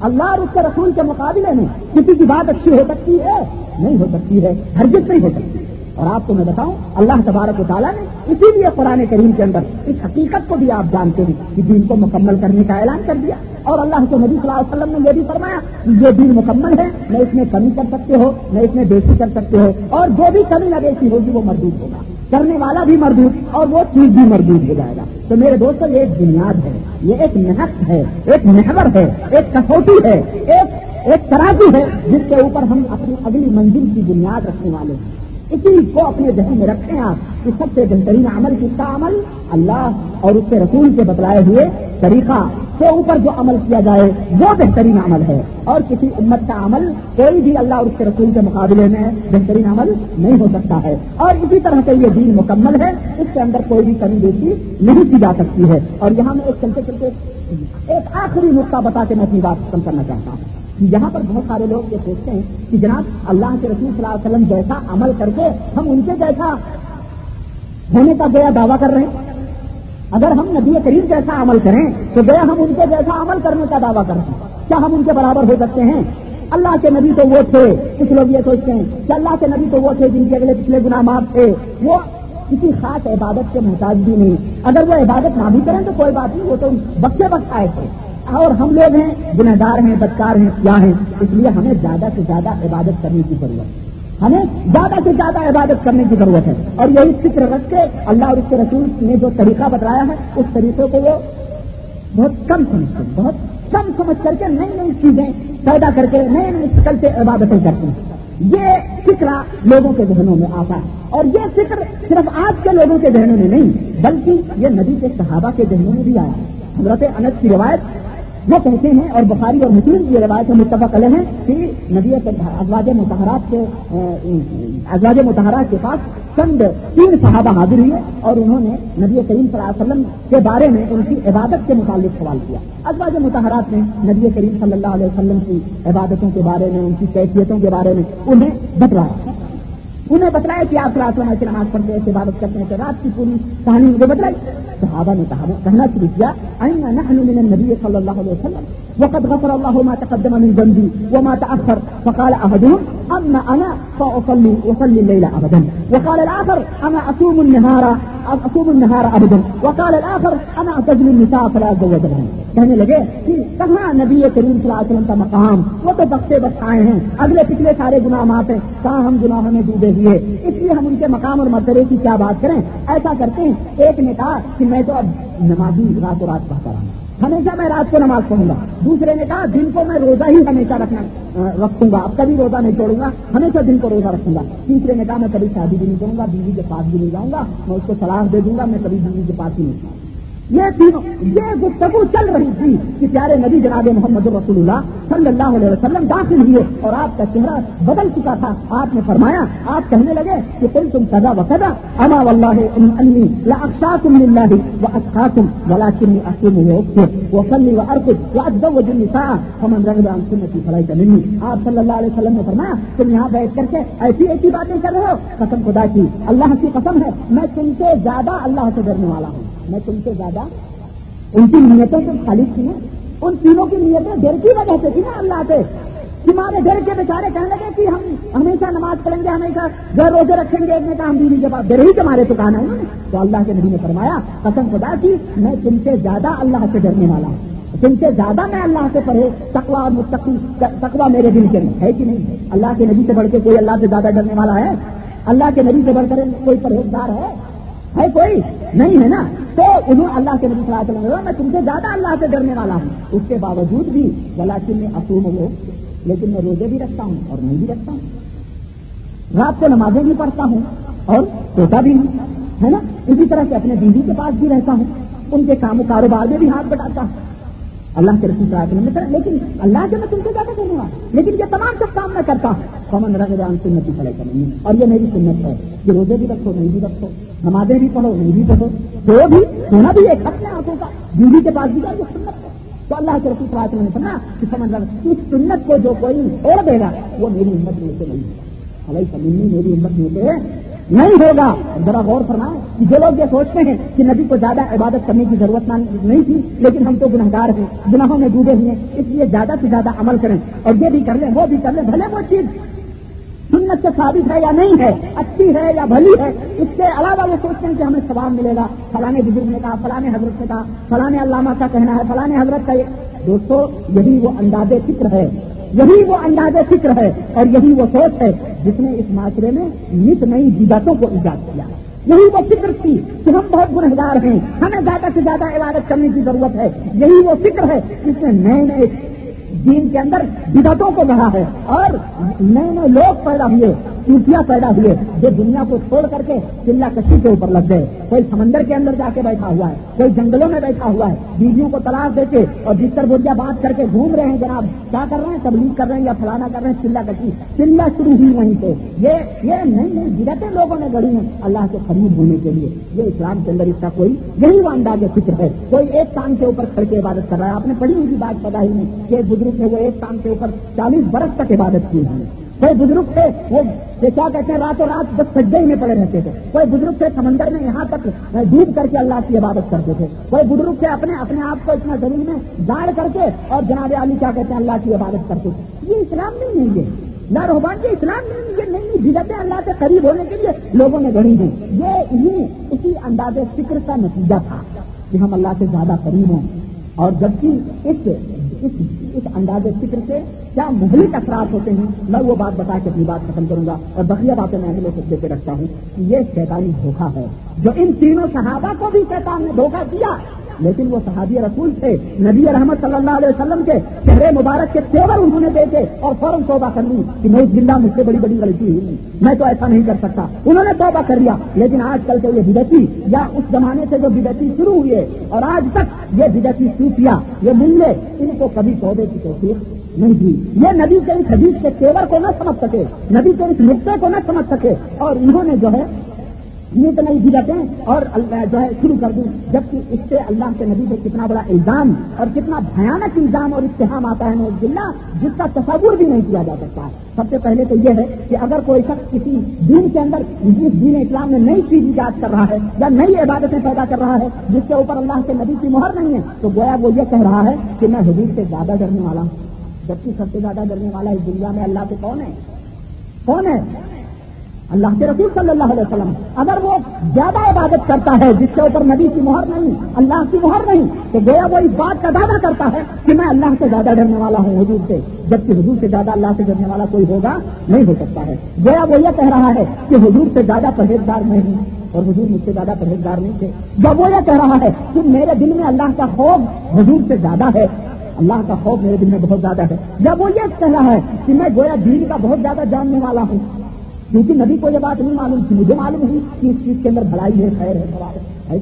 اللہ اور اس کے رسول کے مقابلے میں کسی کی بات اچھی ہو سکتی ہے، نہیں ہو سکتی ہے، ہرگز نہیں ہو سکتی۔ اور آپ کو میں بتاؤں، اللہ تبارک و تعالیٰ نے اسی لیے قرآن کریم کے اندر اس حقیقت کو بھی آپ جانتے ہیں کہ دین کو مکمل کرنے کا اعلان کر دیا۔ اور اللہ کے نبی صلی اللہ علیہ وسلم نے یہ بھی فرمایا کہ یہ دین مکمل ہے نہ اس میں کمی کر سکتے ہو نہ اس میں بیسی کر سکتے ہو، اور جو بھی کمی نہ بیسی ہوگی وہ مردود ہوگا۔ کرنے والا بھی مردود اور وہ چیز بھی مردود ہو جائے گا۔ تو میرے دوستوں یہ ایک بنیاد ہے، یہ ایک محق ہے، ایک محور ہے، ایک کسوٹی ہے، ایک ایک ترازو ہے، جس کے اوپر ہم اپنی اگلی منزل کی بنیاد رکھنے والے ہیں۔ اسی کو اپنے ذہن میں رکھیں آپ کہ سب سے بہترین عمل کس کا عمل اللہ اور اس کے رسول کے بتلائے ہوئے طریقہ کے اوپر جو عمل کیا جائے، وہ بہترین عمل ہے۔ اور کسی امت کا عمل کوئی بھی اللہ اور اس کے رسول کے مقابلے میں بہترین عمل نہیں ہو سکتا ہے۔ اور اسی طرح سے یہ دین مکمل ہے، اس کے اندر کوئی بھی کمی بیسی نہیں کی جا سکتی ہے۔ اور یہاں میں ایک چلتے چلتے ایک آخری نقطہ بتا کے میں اپنی بات ختم کرنا چاہتا ہوں۔ یہاں پر بہت سارے لوگ یہ سوچتے ہیں کہ جناب اللہ کے رسول صلی اللہ علیہ وسلم جیسا عمل کر کے ہم ان کے جیسا ہونے کا گیا دعویٰ کر رہے ہیں۔ اگر ہم نبی کریم جیسا عمل کریں تو گیا ہم ان کے جیسا عمل کرنے کا دعویٰ کر رہے ہیں۔ کیا ہم ان کے برابر ہو سکتے ہیں؟ اللہ کے نبی تو وہ تھے۔ کچھ لوگ یہ سوچتے ہیں کہ اللہ کے نبی تو وہ تھے جن کے اگلے پچھلے گنا معاف تھے۔ وہ کسی خاص عبادت کے محتاج بھی نہیں۔ اگر وہ عبادت نہ بھی کریں تو کوئی بات نہیں، وہ تو بچے وقت آئے تھے۔ اور ہم لوگ ہیں گنہدار ہیں، بدکار ہیں کیا ہیں۔ اس لیے ہمیں زیادہ سے زیادہ عبادت کرنے کی ضرورت ہے۔ ہمیں زیادہ سے زیادہ عبادت کرنے کی ضرورت ہے۔ اور یہی فکر رکھ کے اللہ اور اس کے رسول نے جو طریقہ بتایا ہے، اس طریقے کو وہ بہت کم سمجھتے ہیں بہت کم سمجھ کر کے نئی نئی چیزیں پیدا کر کے نئے نئے شکل سے عبادتیں کرتے ہیں۔ یہ فکر لوگوں کے ذہنوں میں آتا ہے۔ اور یہ فکر صرف آج کے لوگوں کے ذہنوں میں نہیں، بلکہ یہ ندی کے صحابہ کے ذہنوں میں بھی آیا۔ حضرت انس کی روایت وہ کہتے ہیں اور بخاری اور مسلم کی روایت متفق علیہ ہیں کہ نبی ازواج متحرات کے ازواج متحرات کے پاس چند، تین صحابہ حاضر ہوئے اور انہوں نے نبی کریم صلی اللہ علیہ وسلم کے بارے میں ان کی عبادت کے متعلق سوال کیا۔ ازواج متحرات نے نبی کریم صلی اللہ علیہ وسلم کی عبادتوں کے بارے میں، ان کی کیفیتوں کے بارے میں انہیں بتلایا۔ انہیں بتلایا کہ آپ رات میں نماز پڑھتے ہیں عبادت کرتے ہیں رات کی پوری کہانی ان کو بتلائی۔ صحابہ نے کہا کہنا شروع کیا آئینہ نحن من النبي صلى الله عليه وسلم؟ وقد غفر الله ما تقدم من ذنبي وما تأخر. فقال أحدهم، أما أنا فأصلي أصلي الليل أبدا. وقال الآخر، أنا أصوم النهار أصوم النهار أبدا. وقال الآخر، أنا أتزل النساء فلا أزوج لهم کہنے لگے کہ کہاں نبی کریم صلی اللہ علیہ وسلم کا مقام وہ تو بخشے بخائے ہیں. اگلے پچھلے سارے گناہ معاف ہیں کہاں ہم گناہوں میں ڈوبے ہوئے؟ اس لیے ہم ان کے مقام اور مرتبے کی کیا بات کریں؟ ایسا کرتے ہیں، ایک نے کہا کہ میں تو اب نمازی رات و رات پڑھتا رہا ہمیشہ میں رات کو نماز پڑھوں گا۔ دوسرے نے کہا، دن کو میں روزہ ہی ہمیشہ رکھنا رکھوں گا۔ اب کبھی روزہ نہیں چھوڑوں گا، ہمیشہ دن کو روزہ رکھوں گا۔ تیسرے نے کہا، میں کبھی شادی بھی نہیں کروں گا، بیوی کے پاس بھی نہیں جاؤں گا، میں اس کو سلاح دے دوں گا، میں کبھی بیوی کے پاس ہی نہیں جاؤں یہ تینوں یہ گفتگو چل رہی تھی کہ پیارے نبی جناب محمد رسول اللہ صلی اللہ علیہ وسلم داخل ہوئے اور آپ کا چہرہ بدل چکا تھا، آپ نے فرمایا، آپ کہنے لگے کہ تم تم سزا و سدا، اما ولہ تم اللہ و اچھا تم ولا چنی اصم وہ کلی و ارکت و ادب و جن سا ہم رنگ سنتی فلائی کا نہیں آپ صلی اللہ علیہ وسلم نے فرمایا، تم یہاں بیٹھ کر کے ایسی ایسی باتیں کر رہے ہو؟ قسم خدا کی، اللہ کی قسم ہے، میں تم سے زیادہ اللہ سے ڈرنے والا ہوں۔ میں تم سے زیادہ ان کی نیتوں سے خالص تھی ان تینوں کی نیتیں ڈر کی وجہ سے تھی نا اللہ سے تمہارے ڈر کے بیچارے کہنے لگے کہ ہم ہمیشہ نماز پڑھیں گے، ہمیشہ گھر روزے رکھیں گے، ایک نے کہا ہم بیوی کے پاس ڈر ہی تمہارے تو کہنا ہے تو اللہ کے نبی نے فرمایا، قسم خدا کی، میں تم سے زیادہ اللہ سے ڈرنے والا ہوں۔ تم سے زیادہ میں اللہ سے پڑھے تقوا اور مستقی تقوا میرے دل کے ہے کہ نہیں؟ اللہ کے نبی سے بڑھ کے کوئی اللہ سے زیادہ ڈرنے والا ہے؟ اللہ کے نبی سے بڑھ کر کوئی پرہیزگار ہے؟ ہے کوئی؟ نہیں ہے نا۔ تو انہوں اللہ کے نبی صلی اللہ علیہ وسلم میں تم سے زیادہ اللہ سے ڈرنے والا ہوں۔ اس کے باوجود بھی ولاکن میں اصوم ہو لیکن میں روزے بھی رکھتا ہوں اور نہیں بھی رکھتا ہوں۔ رات کو نمازیں بھی پڑھتا ہوں اور سوتا بھی ہوں، ہے نا؟ اسی طرح سے اپنے بیوی کے پاس بھی رہتا ہوں، ان کے کام کاروبار میں بھی ہاتھ بٹاتا ہوں۔ اللہ کے رسول صلی اللہ علیہ لیکن اللہ سے میں تم سے زیادہ کروں گا، لیکن یہ تمام سب کام میں کرتا ہوں قومن رنگ سنتی پڑے کریں اور یہ میری سنت ہے کہ روزے بھی رکھو، نہیں بھی رکھو، نمازیں بھی پڑھو، نہیں بھی پڑھو تو بھی سونا بھی ایک اپنے آنکھوں کا، بیوی کے پاس بھی جائے یہ سنت ہے۔ تو اللہ کے رسول صلی اللہ علیہ وسلم نے سنا کہ سمجھ رہا اس سنت کو جو کوئی چھوڑ دے گا، وہ میری ہمت میں سے نہیں ہے۔ بھائی سمجھنی میری ہمت میں سے نہیں ہوگا۔ ذرا غور فرما کہ جو لوگ یہ سوچتے ہیں کہ نبی کو زیادہ عبادت کرنے کی ضرورت نہیں تھی، لیکن ہم تو گنہگار ہیں، گناہوں میں ڈوبے ہوئے ہیں، اس لیے زیادہ سے زیادہ عمل کریں۔ اور یہ بھی کر لیں، وہ بھی کر لیں، بھلے وہ چیز سنت سے ثابت ہے یا نہیں ہے؟ اچھی ہے یا بھلی ہے؟ اس کے علاوہ یہ سوچتے ہیں کہ ہمیں سوال ملے گا۔ فلانے بزرگ نے کہا فلانے حضرت نے کہا فلانے علامہ کا کہنا ہے فلانے حضرت کا دوستو، یہی وہ انداز فکر ہے۔ یہی وہ انداز فکر ہے اور یہی وہ سوچ ہے جس نے اس معاشرے میں نت نئی جدتوں کو ایجاد کیا۔ یہی وہ فکر تھی کہ ہم بہت گنہگار ہیں، ہمیں زیادہ سے زیادہ عبادت کرنے کی ضرورت ہے۔ یہی وہ فکر ہے جس نے نئے نئے دین کے اندر بدتوں کو بڑھا ہے اور نئے نئے لوگ پیدا ہوئے۔ چوٹیاں پیدا ہوئے، جو دنیا کو چھوڑ کر کے چلا کشی کے اوپر لگ گئے۔ کوئی سمندر کے اندر جا کے بیٹھا ہوا ہے، کوئی جنگلوں میں بیٹھا ہوا ہے۔ بیویوں کو تلاش دے کے اور بستر بوریا بات کر کے گھوم رہے ہیں، جناب۔ کیا کر رہے ہیں؟ تبلیغ کر رہے ہیں یا فلانا کر رہے ہیں؟ چلا کشی۔ چلا شروع ہوئی وہیں سے۔ یہ یہ نئی نئی گرتیں لوگوں نے گڑی ہیں اللہ کے قریب ہونے کے لیے۔ یہ اسلام کے اندر اس کا کوئی، یہی وہ انداز فکر ہے۔ کوئی ایک کام کے اوپر کھڑ کے عبادت کر رہا ہے۔ آپ نے پڑھی ہوئی بات پتا ہی نہیں کہ بزرگ ہے وہ ایک کام کے اوپر چالیس برس تک عبادت کی ہے کوئی بزرگ تھے، وہ کیا کہتے ہیں، راتوں رات بس سجدے ہی میں پڑے رہتے تھے۔ کوئی بزرگ تھے، سمندر میں یہاں تک ڈوب کر کے اللہ کی عبادت کرتے تھے۔ کوئی بزرگ تھے، اپنے اپنے آپ کو اتنا زمین میں گاڑ کر کے اور جناب علی کیا کہتے ہیں، اللہ کی عبادت کرتے تھے۔ یہ اسلام نہیں ہے یہ۔ نہ روحان یہ جی، اسلام نہیں یہ۔ نہیں جگتے اللہ سے قریب ہونے کے لیے لوگوں نے گڑی ہیں۔ یہ انہیں اسی انداز فکر کا نتیجہ تھا کہ ہم اللہ سے زیادہ قریب ہوں۔ اور جبکہ اس اس انداز فکر سے کیا مہلک اثرات ہوتے ہیں؟ میں وہ بات بتا کے اپنی بات ختم کروں گا اور بقیہ باتیں میں اگلے سے دے کے رکھتا ہوں کہ یہ شیطانی دھوکھا ہے جو ان تینوں صحابہ کو بھی شیطان نے دھوکہ دیا۔ لیکن وہ صحابی رسول تھے، نبی رحمت صلی اللہ علیہ وسلم کے چہرے مبارک کے تیور انہوں نے دیکھے اور فوراً توبہ کر لی کہ میں زندہ مجھ سے بڑی بڑی غلطی ہوئی میں تو ایسا نہیں کر سکتا۔ انہوں نے توبہ کر لیا، لیکن آج کل کے یہ بدتی یا اس زمانے سے جو بدتی شروع ہوئے اور آج تک یہ بدتی سوچیا یہ ملے، ان کو کبھی توبے کی توفیق نہیں تھی۔ یہ نبی کے اس حدیث کے تیور کو نہ سمجھ سکے، نبی کے اس نقطے کو نہ سمجھ سکے۔ اور انہوں نے جو ہے نیت نہیں دی اور جو ہے شروع کر دوں جبکہ اس سے اللہ کے نبی سے کتنا بڑا الزام اور کتنا بھیانک الزام اور اتحام آتا ہے نوز بلّہ جس کا تصور بھی نہیں کیا جا سکتا۔ سب سے پہلے تو یہ ہے کہ اگر کوئی شخص کسی دین کے اندر جس دین اسلام میں نئی چیز ایجاد کر رہا ہے یا نئی عبادتیں پیدا کر رہا ہے، جس کے اوپر اللہ کے نبی کی مہر نہیں ہے، تو گویا وہ یہ کہہ رہا ہے کہ میں حدیث سے زیادہ ڈرنے والا ہوں۔ جبکہ سب سے زیادہ ڈرنے والا اس دنیا میں اللہ سے کون ہے؟ کون ہے؟ اللہ کے رسول صلی اللہ علیہ وسلم۔ اگر وہ زیادہ عبادت کرتا ہے، جس کے اوپر نبی کی مہر نہیں، اللہ کی مہر نہیں، تو گویا وہ اس بات کا دعویٰ کرتا ہے کہ میں اللہ سے زیادہ ڈرنے والا ہوں حضور سے، جبکہ حضور سے زیادہ اللہ سے ڈرنے والا کوئی ہوگا نہیں، ہو سکتا ہے۔ گویا وہ یہ کہہ رہا ہے کہ حضور سے زیادہ پرہیزگار میں ہوں، اور حضور مجھ سے زیادہ پرہیزگار نہیں تھے۔ جب وہ یہ کہہ رہا ہے کہ میرے دل میں اللہ کا خوف حضور سے زیادہ ہے اللہ کا خوف میرے دل میں بہت زیادہ ہے۔ جب وہ یہ کہہ رہا ہے کہ میں گویا دین کا بہت زیادہ جاننے والا ہوں۔ کیونکہ نبی کو یہ بات نہیں معلوم تھی، مجھے معلوم ہوئی کہ اس چیز کے اندر بھلائی ہے، خیر ہے سوال ہے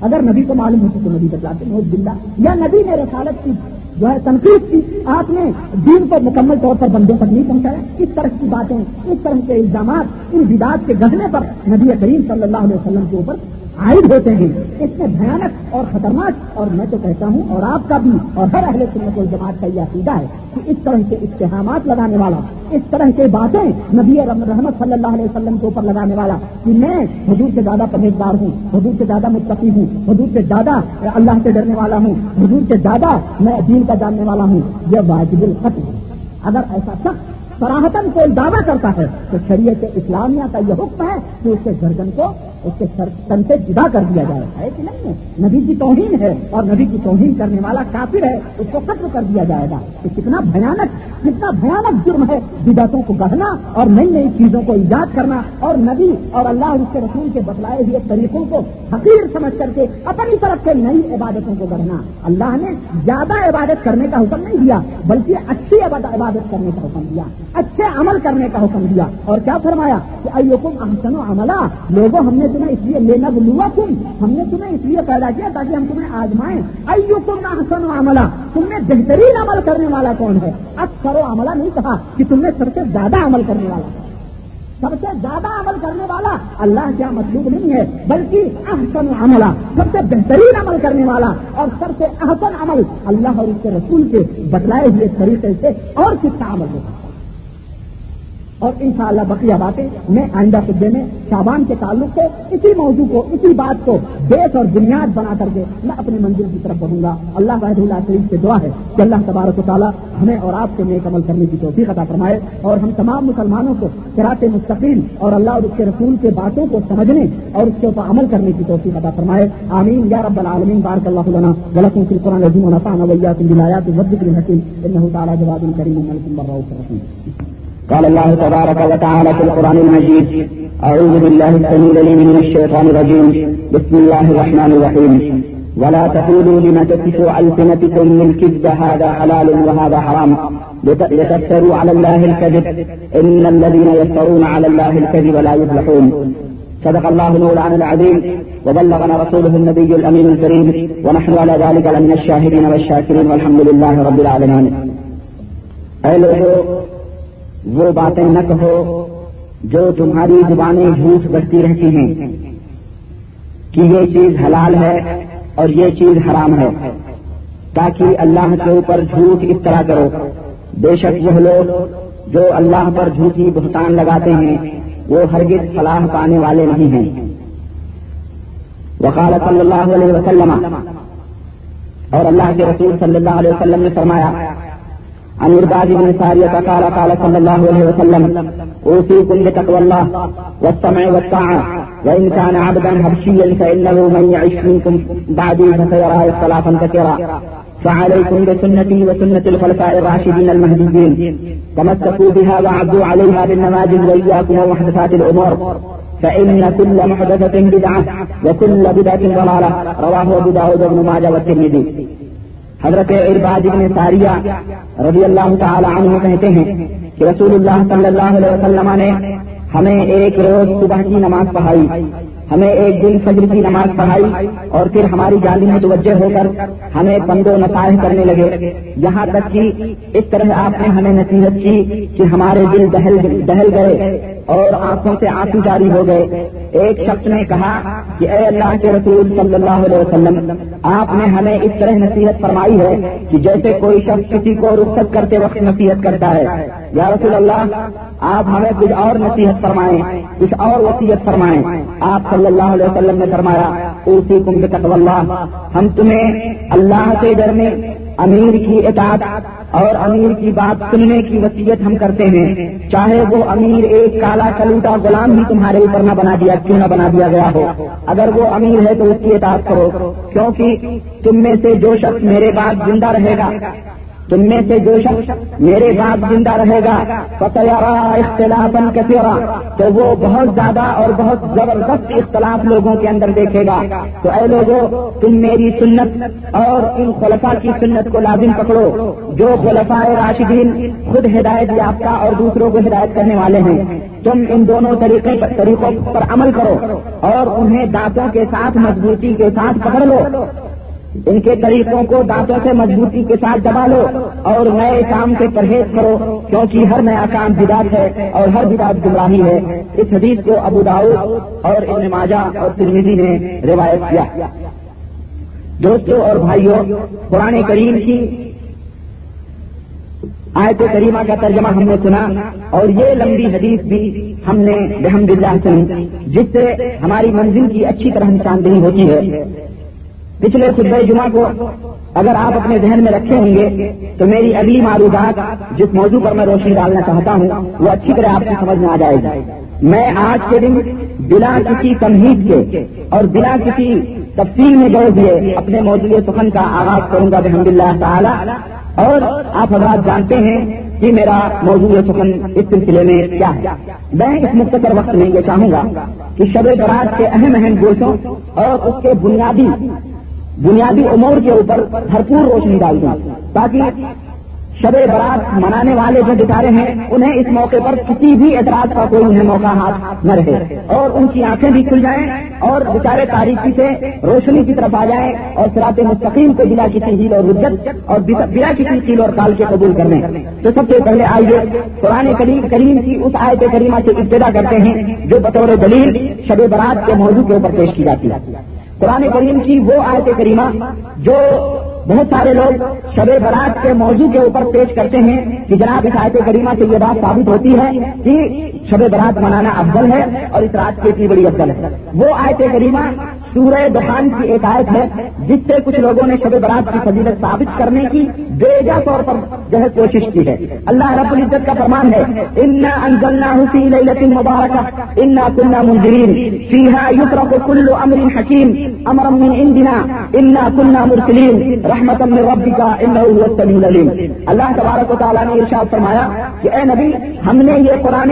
اگر نبی کو معلوم ہوتی تو نبی بتلاتے نوز بلّہ یا نبی نے رسالت کی جو ہے تنقید کی، آپ نے دین کو مکمل طور پر بندوں تک نہیں پہنچایا۔ اس طرح کی باتیں، اس طرح کے الزامات، ان بداعت کے گھٹنے پر نبی کریم صلی اللہ علیہ وسلم کے اوپر عائد ہوتے ہیں۔ اس میں بھیانک اور خطرناک، اور میں تو کہتا ہوں، اور آپ کا بھی، اور ہر اہل سنت جماعت کا یہ عقیدہ ہے کہ اس طرح کے اتحامات لگانے والا، اس طرح کی باتیں نبی رحمت صلی اللہ علیہ وسلم کے اوپر لگانے والا کہ میں حضور سے زیادہ پرہیزگار ہوں، حضور سے زیادہ متقی ہوں، حضور سے زیادہ اللہ سے ڈرنے والا ہوں، حضور سے زیادہ میں دین کا جاننے والا ہوں، یہ واجب الخط ہے۔ اگر ایسا شخص سراہتن کوئی دعویٰ کرتا ہے تو شریعت اسلامیہ کا یہ حکم ہے کہ اس کے گردن کو اس کے تن سے جدا کر دیا جائے۔ ہے کہ نہیں ہے؟ نبی کی توہین ہے اور نبی کی توہین کرنے والا کافر ہے، اس کو ختم کر دیا جائے گا۔ یہ کتنا بھیانک کتنا بھیانک جرم ہے بدعتوں کو گہنا اور نئی نئی چیزوں کو ایجاد کرنا اور نبی اور اللہ اور اس کے رسول کے بتلائے ہوئے طریقوں کو حقیر سمجھ کر کے اپنی طرف سے نئی عبادتوں کو گڑھنا اللہ نے زیادہ عبادت کرنے کا حکم نہیں دیا، بلکہ اچھی عبادت کرنے کا حکم دیا۔ اچھے عمل کرنے کا حکم دیا اور کیا فرمایا کہ ایوکم احسن و عملہ لوگوں ہم نے تمہیں اس لیے لینا بلوا تم ہم نے تمہیں اس لیے پیدا کیا تاکہ ہم تمہیں آزمائیں۔ ایوکم احسن و عملہ تم نے بہترین عمل کرنے والا کون ہے؟ اکثر و عملہ نہیں کہا کہ تم نے سب سے زیادہ عمل کرنے والا۔ سب سے زیادہ عمل کرنے والا اللہ کیا مطلوب نہیں ہے، بلکہ احسن عملہ سب سے بہترین عمل کرنے والا اور سب سے احسن عمل اللہ اور اس کے رسول کے بتلائے ہوئے طریقے سے اور کتنا عمل ہوتا ہے اور ان شاء اللہ بقیہ باتیں میں آئندہ خدے میں شابان کے تعلق سے اسی موضوع کو، اسی بات کو بیس اور بنیاد بنا کر کے میں اپنی منزل کی طرف بڑھوں گا۔ اللہ وحد اللہ شریف سے دعا ہے کہ اللہ تبارک و تعالیٰ ہمیں اور آپ کو نیک عمل کرنے کی توفیق عطا فرمائے اور ہم تمام مسلمانوں کو کراط مستقل اور اللہ اور اس کے رسول کے باتوں کو سمجھنے اور اس کے اوپر عمل کرنے کی توفیق عطا فرمائے۔ آمین۔ یا رب العالمین، بارک اللہ لنا غلطوں کی قرآن عظیم و ویات بلایات وذکر حکیم انه تعالی جواد کریم ملک الرؤوف الرحیم قال الله تبارك وتعالى في القرآن المجيد، أعوذ بالله السميع العليم من الشيطان الرجيم، بسم الله الرحمن الرحيم. ولا تقولوا لما تصفوا ألسنتكم من كذب، هذا حلال وهذا حرام. لتفتروا على الله الكذب. إن الذين يفترون على الله الكذب لا يفلحون. صدق الله مولانا العظيم، وبلغنا رسوله النبي الأمين الكريم، ونحن على ذلك لمن الشاهدين والشاكرين والحمد لله رب العالمين. أي وہ باتیں نہ کہو جو تمہاری زبانیں جھوٹ بڑھتی رہتی ہیں کہ یہ چیز حلال ہے اور یہ چیز حرام ہے، تاکہ اللہ کے اوپر جھوٹ اس طرح کرو۔ بے شک وہ لوگ جو اللہ پر جھوٹی بہتان لگاتے ہیں، وہ ہرگز فلاح پانے والے نہیں ہیں۔ وقال صلی اللہ علیہ وسلم اور اللہ کے رسول صلی اللہ علیہ وسلم نے فرمایا عن إرباد بن سارية قال قال صلى الله عليه وسلم، أوصيكم بتقوى الله والسمع والطاعة، وإن كان عبدا حبشيا فإنه من يعش منكم بعدي فسيرى اختلافا كثيرا. فعليكم بسنتي وسنة الخلفاء الراشدين المهديين تمسكوا بها وعدوا عليها بالنماذج وإياكم ومحدثات الأمور، فإن كل محدثة بدعة وكل بدعة ضلالة، رواه أبو داود بن ماجه والترمذي. حضرت ارباد ابن ساریہ رضی اللہ تعالی عنہ کہتے ہیں کہ رسول اللہ صلی اللہ علیہ وسلم نے ہمیں ایک روز صبح کی نماز پڑھائی، ہمیں ایک دن فجر کی نماز پڑھائی اور پھر ہماری جالی میں توجہ ہو کر ہمیں پند و نتائج کرنے لگے۔ یہاں تک کہ اس طرح آپ نے ہمیں نصیحت کی کہ ہمارے دل دہل دہل گئے۔ اور آنکھوں سے آنسو جاری ہو گئے۔ ایک شخص نے کہا کہ اے اللہ کے رسول صلی اللہ علیہ وسلم، آپ نے ہمیں اس طرح نصیحت فرمائی ہے کہ جیسے کوئی شخص کسی کو رخصت کرتے وقت نصیحت کرتا ہے۔ یا رسول اللہ، آپ ہمیں کچھ اور نصیحت فرمائیں، کچھ اور وصیت فرمائیں۔ آپ صلی اللہ علیہ وسلم نے فرمایا اسی کم کے اللہ، ہم تمہیں اللہ کے ڈرنے امیر کی اطاعت اور امیر کی بات سننے کی وصیت ہم کرتے ہیں۔ چاہے وہ امیر ایک کالا کلوٹا غلام بھی تمہارے اوپر نہ بنا دیا، کیوں نہ بنا دیا گیا ہو؟ اگر وہ امیر ہے تو اس کی اطاعت کرو، کیونکہ تم میں سے جو شخص میرے بعد زندہ رہے گا تم میں سے جو شخص میرے بعد زندہ رہے گا فتح اختلاف کثیرا تو وہ بہت زیادہ اور بہت زبردست اختلاف لوگوں کے اندر دیکھے گا۔ تو اے لوگوں تم میری سنت اور ان خلفا کی سنت کو لازم پکڑو۔ جو خلفاء راشدین خود ہدایت یافتہ اور دوسروں کو ہدایت کرنے والے ہیں، تم ان دونوں طریقے پر طریقوں پر عمل کرو اور انہیں دانتوں کے ساتھ، مضبوطی کے ساتھ پکڑ لو۔ ان کے طریقوں کو دانتوں سے مضبوطی کے ساتھ دبا لو اور نئے کام سے پرہیز کرو، کیونکہ ہر نیا کام بدات ہے اور ہر بدات گمراہی ہے۔ اس حدیث کو ابو داؤد اور ابن ماجہ اور ترمیزی نے روایت کیا۔ دوستوں اور بھائیوں قرآن کریم کی آیت کریمہ کا ترجمہ ہم نے سنا اور یہ لمبی حدیث بھی ہم نے بحمد اللہ سنی، جس سے ہماری منزل کی اچھی طرح نشاندہی ہوتی ہے۔ پچھلے خطبہ جمعہ کو اگر آپ اپنے ذہن میں رکھے ہوں گے تو میری اگلی معروضات جس موضوع پر میں روشنی ڈالنا چاہتا ہوں، وہ اچھی طرح آپ کی سمجھ میں آ جائے گی۔ میں آج کے دن بلا کسی تمہید کے اور بلا کسی تفصیل میں جوڑ دیے اپنے موضوع سخن کا آغاز کروں گا الحمد اللہ تعالی۔ اور آپ حضرات جانتے ہیں کہ میرا موضوع سخن اس سلسلے میں کیا ہے۔ میں اس مختصر وقت میں یہ چاہوں گا کہ شب برات کے اہم اہم گوشوں اور اس کے بنیادی بنیادی امور کے اوپر بھرپور روشنی ڈال دوں تاکہ شب برات منانے والے جو بچارے ہیں، انہیں اس موقع پر کسی بھی اعتراض کا کوئی انہیں موقع ہاتھ نہ رہے۔ اور ان کی آنکھیں بھی کھل جائیں اور بچارے تاریخی سے روشنی کی طرف آ جائیں اور سرات مستقیم کو بلا کسی ہیل اور رجت اور بلا کسی کیل اور کال کے قبول کرنے تو سب سے پہلے آئیے، قرآن کریم کریم کی اس آیت کریمہ سے ابتدا کرتے ہیں، جو بطور دلیل شب برات کے موضوع کے اوپر پیش کی جاتی ہے۔ قرآن کریم کی وہ آیت کریمہ جو بہت سارے لوگ شب برات کے موضوع کے اوپر پیش کرتے ہیں کہ جناب اس آیت کریمہ سے یہ بات ثابت ہوتی ہے کہ شب برات منانا افضل ہے اور اس رات کی اتنی بڑی افضل ہے۔ وہ آیت کریمہ سورہ دخان کی ایک آیت ہے، جس سے کچھ لوگوں نے شب برات کی فضیلت ثابت کرنے کی بے جا طور پر جو ہے کوشش کی ہے۔ اللہ رب العزت کا فرمان ہے، انا انزلنا حسین مبارکہ انا کنہ منظرین فیحا یسرف کل امر حکیم امر من عندنا انا کنہ مرسلین رحمت من ربک انه هو السمیع العلیم اللہ تبارک و تعالی نے ارشاد فرمایا کہ اے نبی، ہم نے یہ قرآن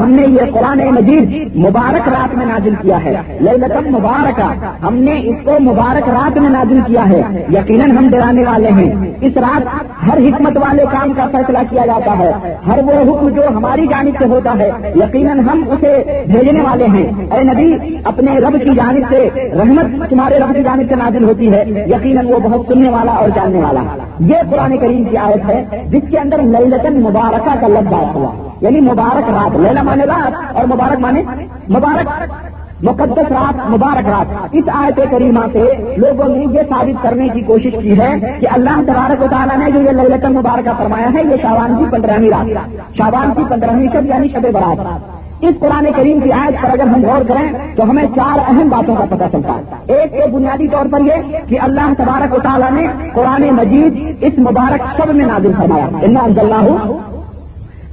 ہم نے یہ قرآن مجید مبارک رات میں نازل کیا ہے۔ لیلت مبارکہ، ہم نے اس کو مبارک رات میں نازل کیا ہے۔ یقیناً ہم ڈرانے والے ہیں۔ اس رات ہر حکمت والے کام کا فیصلہ کیا جاتا ہے۔ ہر وہ حکم جو ہماری جانب سے ہوتا ہے، یقیناً ہم اسے بھیجنے والے ہیں۔ اے نبی، اپنے رب کی جانب سے رحمت تمہارے رب کی جانب سے نازل ہوتی ہے۔ یقیناً وہ بہت سننے والا اور جاننے والا۔ یہ قرآن کریم کی آیت ہے، جس کے اندر للتن مبارکہ کا لفظ آیا ہوا۔ یعنی مبارک رات۔ لینا مانے رات اور مبارک مانے مبارک۔ مقدس رات، مبارک رات۔ اس آیت کریمہ سے لوگوں نے یہ ثابت کرنے کی کوشش کی ہے کہ اللہ تبارک و تعالیٰ نے جو یہ للت مبارکہ فرمایا ہے، یہ شاوان کی پندرہویں رات۔ شاوان کی پندرہویں شب یعنی شب برات۔ اس قرآن کریم کی آیت پر اگر ہم غور کریں تو ہمیں چار اہم باتوں کا پتہ چلتا ہے۔ ایک تو بنیادی طور پر یہ کہ اللہ تبارک و تعالیٰ نے قرآن مجید اس مبارک شب میں نازل فرمایا۔ اللہ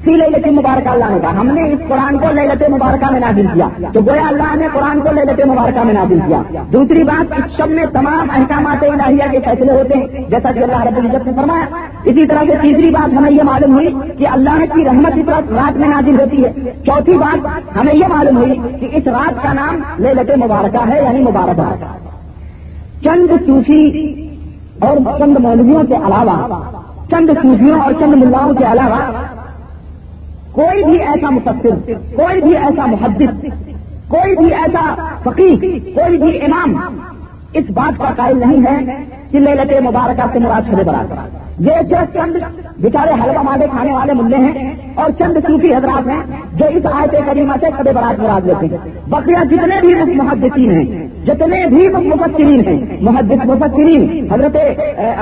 سی للت مبارکہ اللہ نے کہا۔ ہم نے اس قرآن کو للت مبارکہ میں نازل کیا۔ تو گویا اللہ نے قرآن کو للت مبارکہ میں نازل کیا۔ دوسری بات، اس شب میں تمام احکامات الہیہ کے فیصلے ہوتے ہیں۔ جیسا کہ اللہ رب العزت نے فرمایا۔ اسی طرح سے تیسری بات ہمیں یہ معلوم ہوئی کہ اللہ کی رحمت اس رات میں نازل ہوتی ہے۔ چوتھی بات ہمیں یہ معلوم ہوئی کہ اس رات کا نام للت مبارکہ ہے یعنی مبارک چند صوفی اور چند مولویوں کے علاوہ، چند صوفیوں اور چند ملاؤں کے علاوہ کوئی بھی ایسا مفسر، کوئی بھی ایسا محدث، کوئی بھی ایسا فقیر کوئی بھی امام اس بات کا قائل نہیں ہے کہ لے مبارکہ سے مراد چھڑے برات۔ یہ صرف چند بےچارے حلوہ مادے کھانے والے ملے ہیں اور چند صوفی حضرات ہیں جو اس آیت کریمہ سے کبھی برات مراد لیتے ہیں۔ بقیہ جتنے بھی محدثین ہیں جتنے بھی مفسرین ہیں، محدث مفسرین حضرت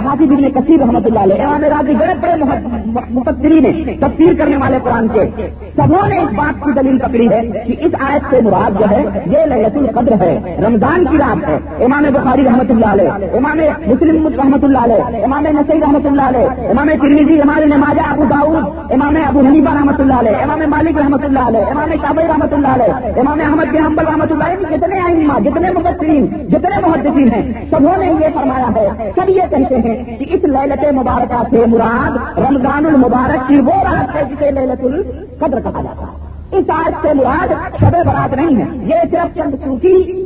حافظ ابن کثیر رحمۃ اللہ علیہ، امام راضی، بڑے بڑے مفسرین ہیں، تفسیر کرنے والے قرآن کے۔ سبوں نے اس بات کی دلیل پکڑی ہے کہ اس آیت سے مراد جو ہے، یہ لہت القدر ہے، رمضان کی رات ہے۔ امام بخاری رحمۃ اللہ علیہ، امام مسلم رحمۃ اللہ علیہ، امام نسائی رحمۃ اللہ علیہ، امام ترمیزی امام نماز ابو داؤد، امام ابو حنیفہ رحمۃ اللہ علیہ، امام مالک رحمۃ اللہ علیہ، امام شابئی رحمۃ اللہ علیہ، امام احمد بن حنبل رحمۃ اللہ علیہ، جتنے آئمہ، جتنے مفسرین جتنے محدثین ہیں سبوں نے یہ فرمایا ہے۔ سب یہ کہتے ہیں کہ اس للت مبارکہ سے مراد رمضان المبارک کی وہ رات ہے جسے للت القدر کہا جاتا ہے۔ اس آج سے مراد شب برات نہیں ہے، یہ صرف چند سوچی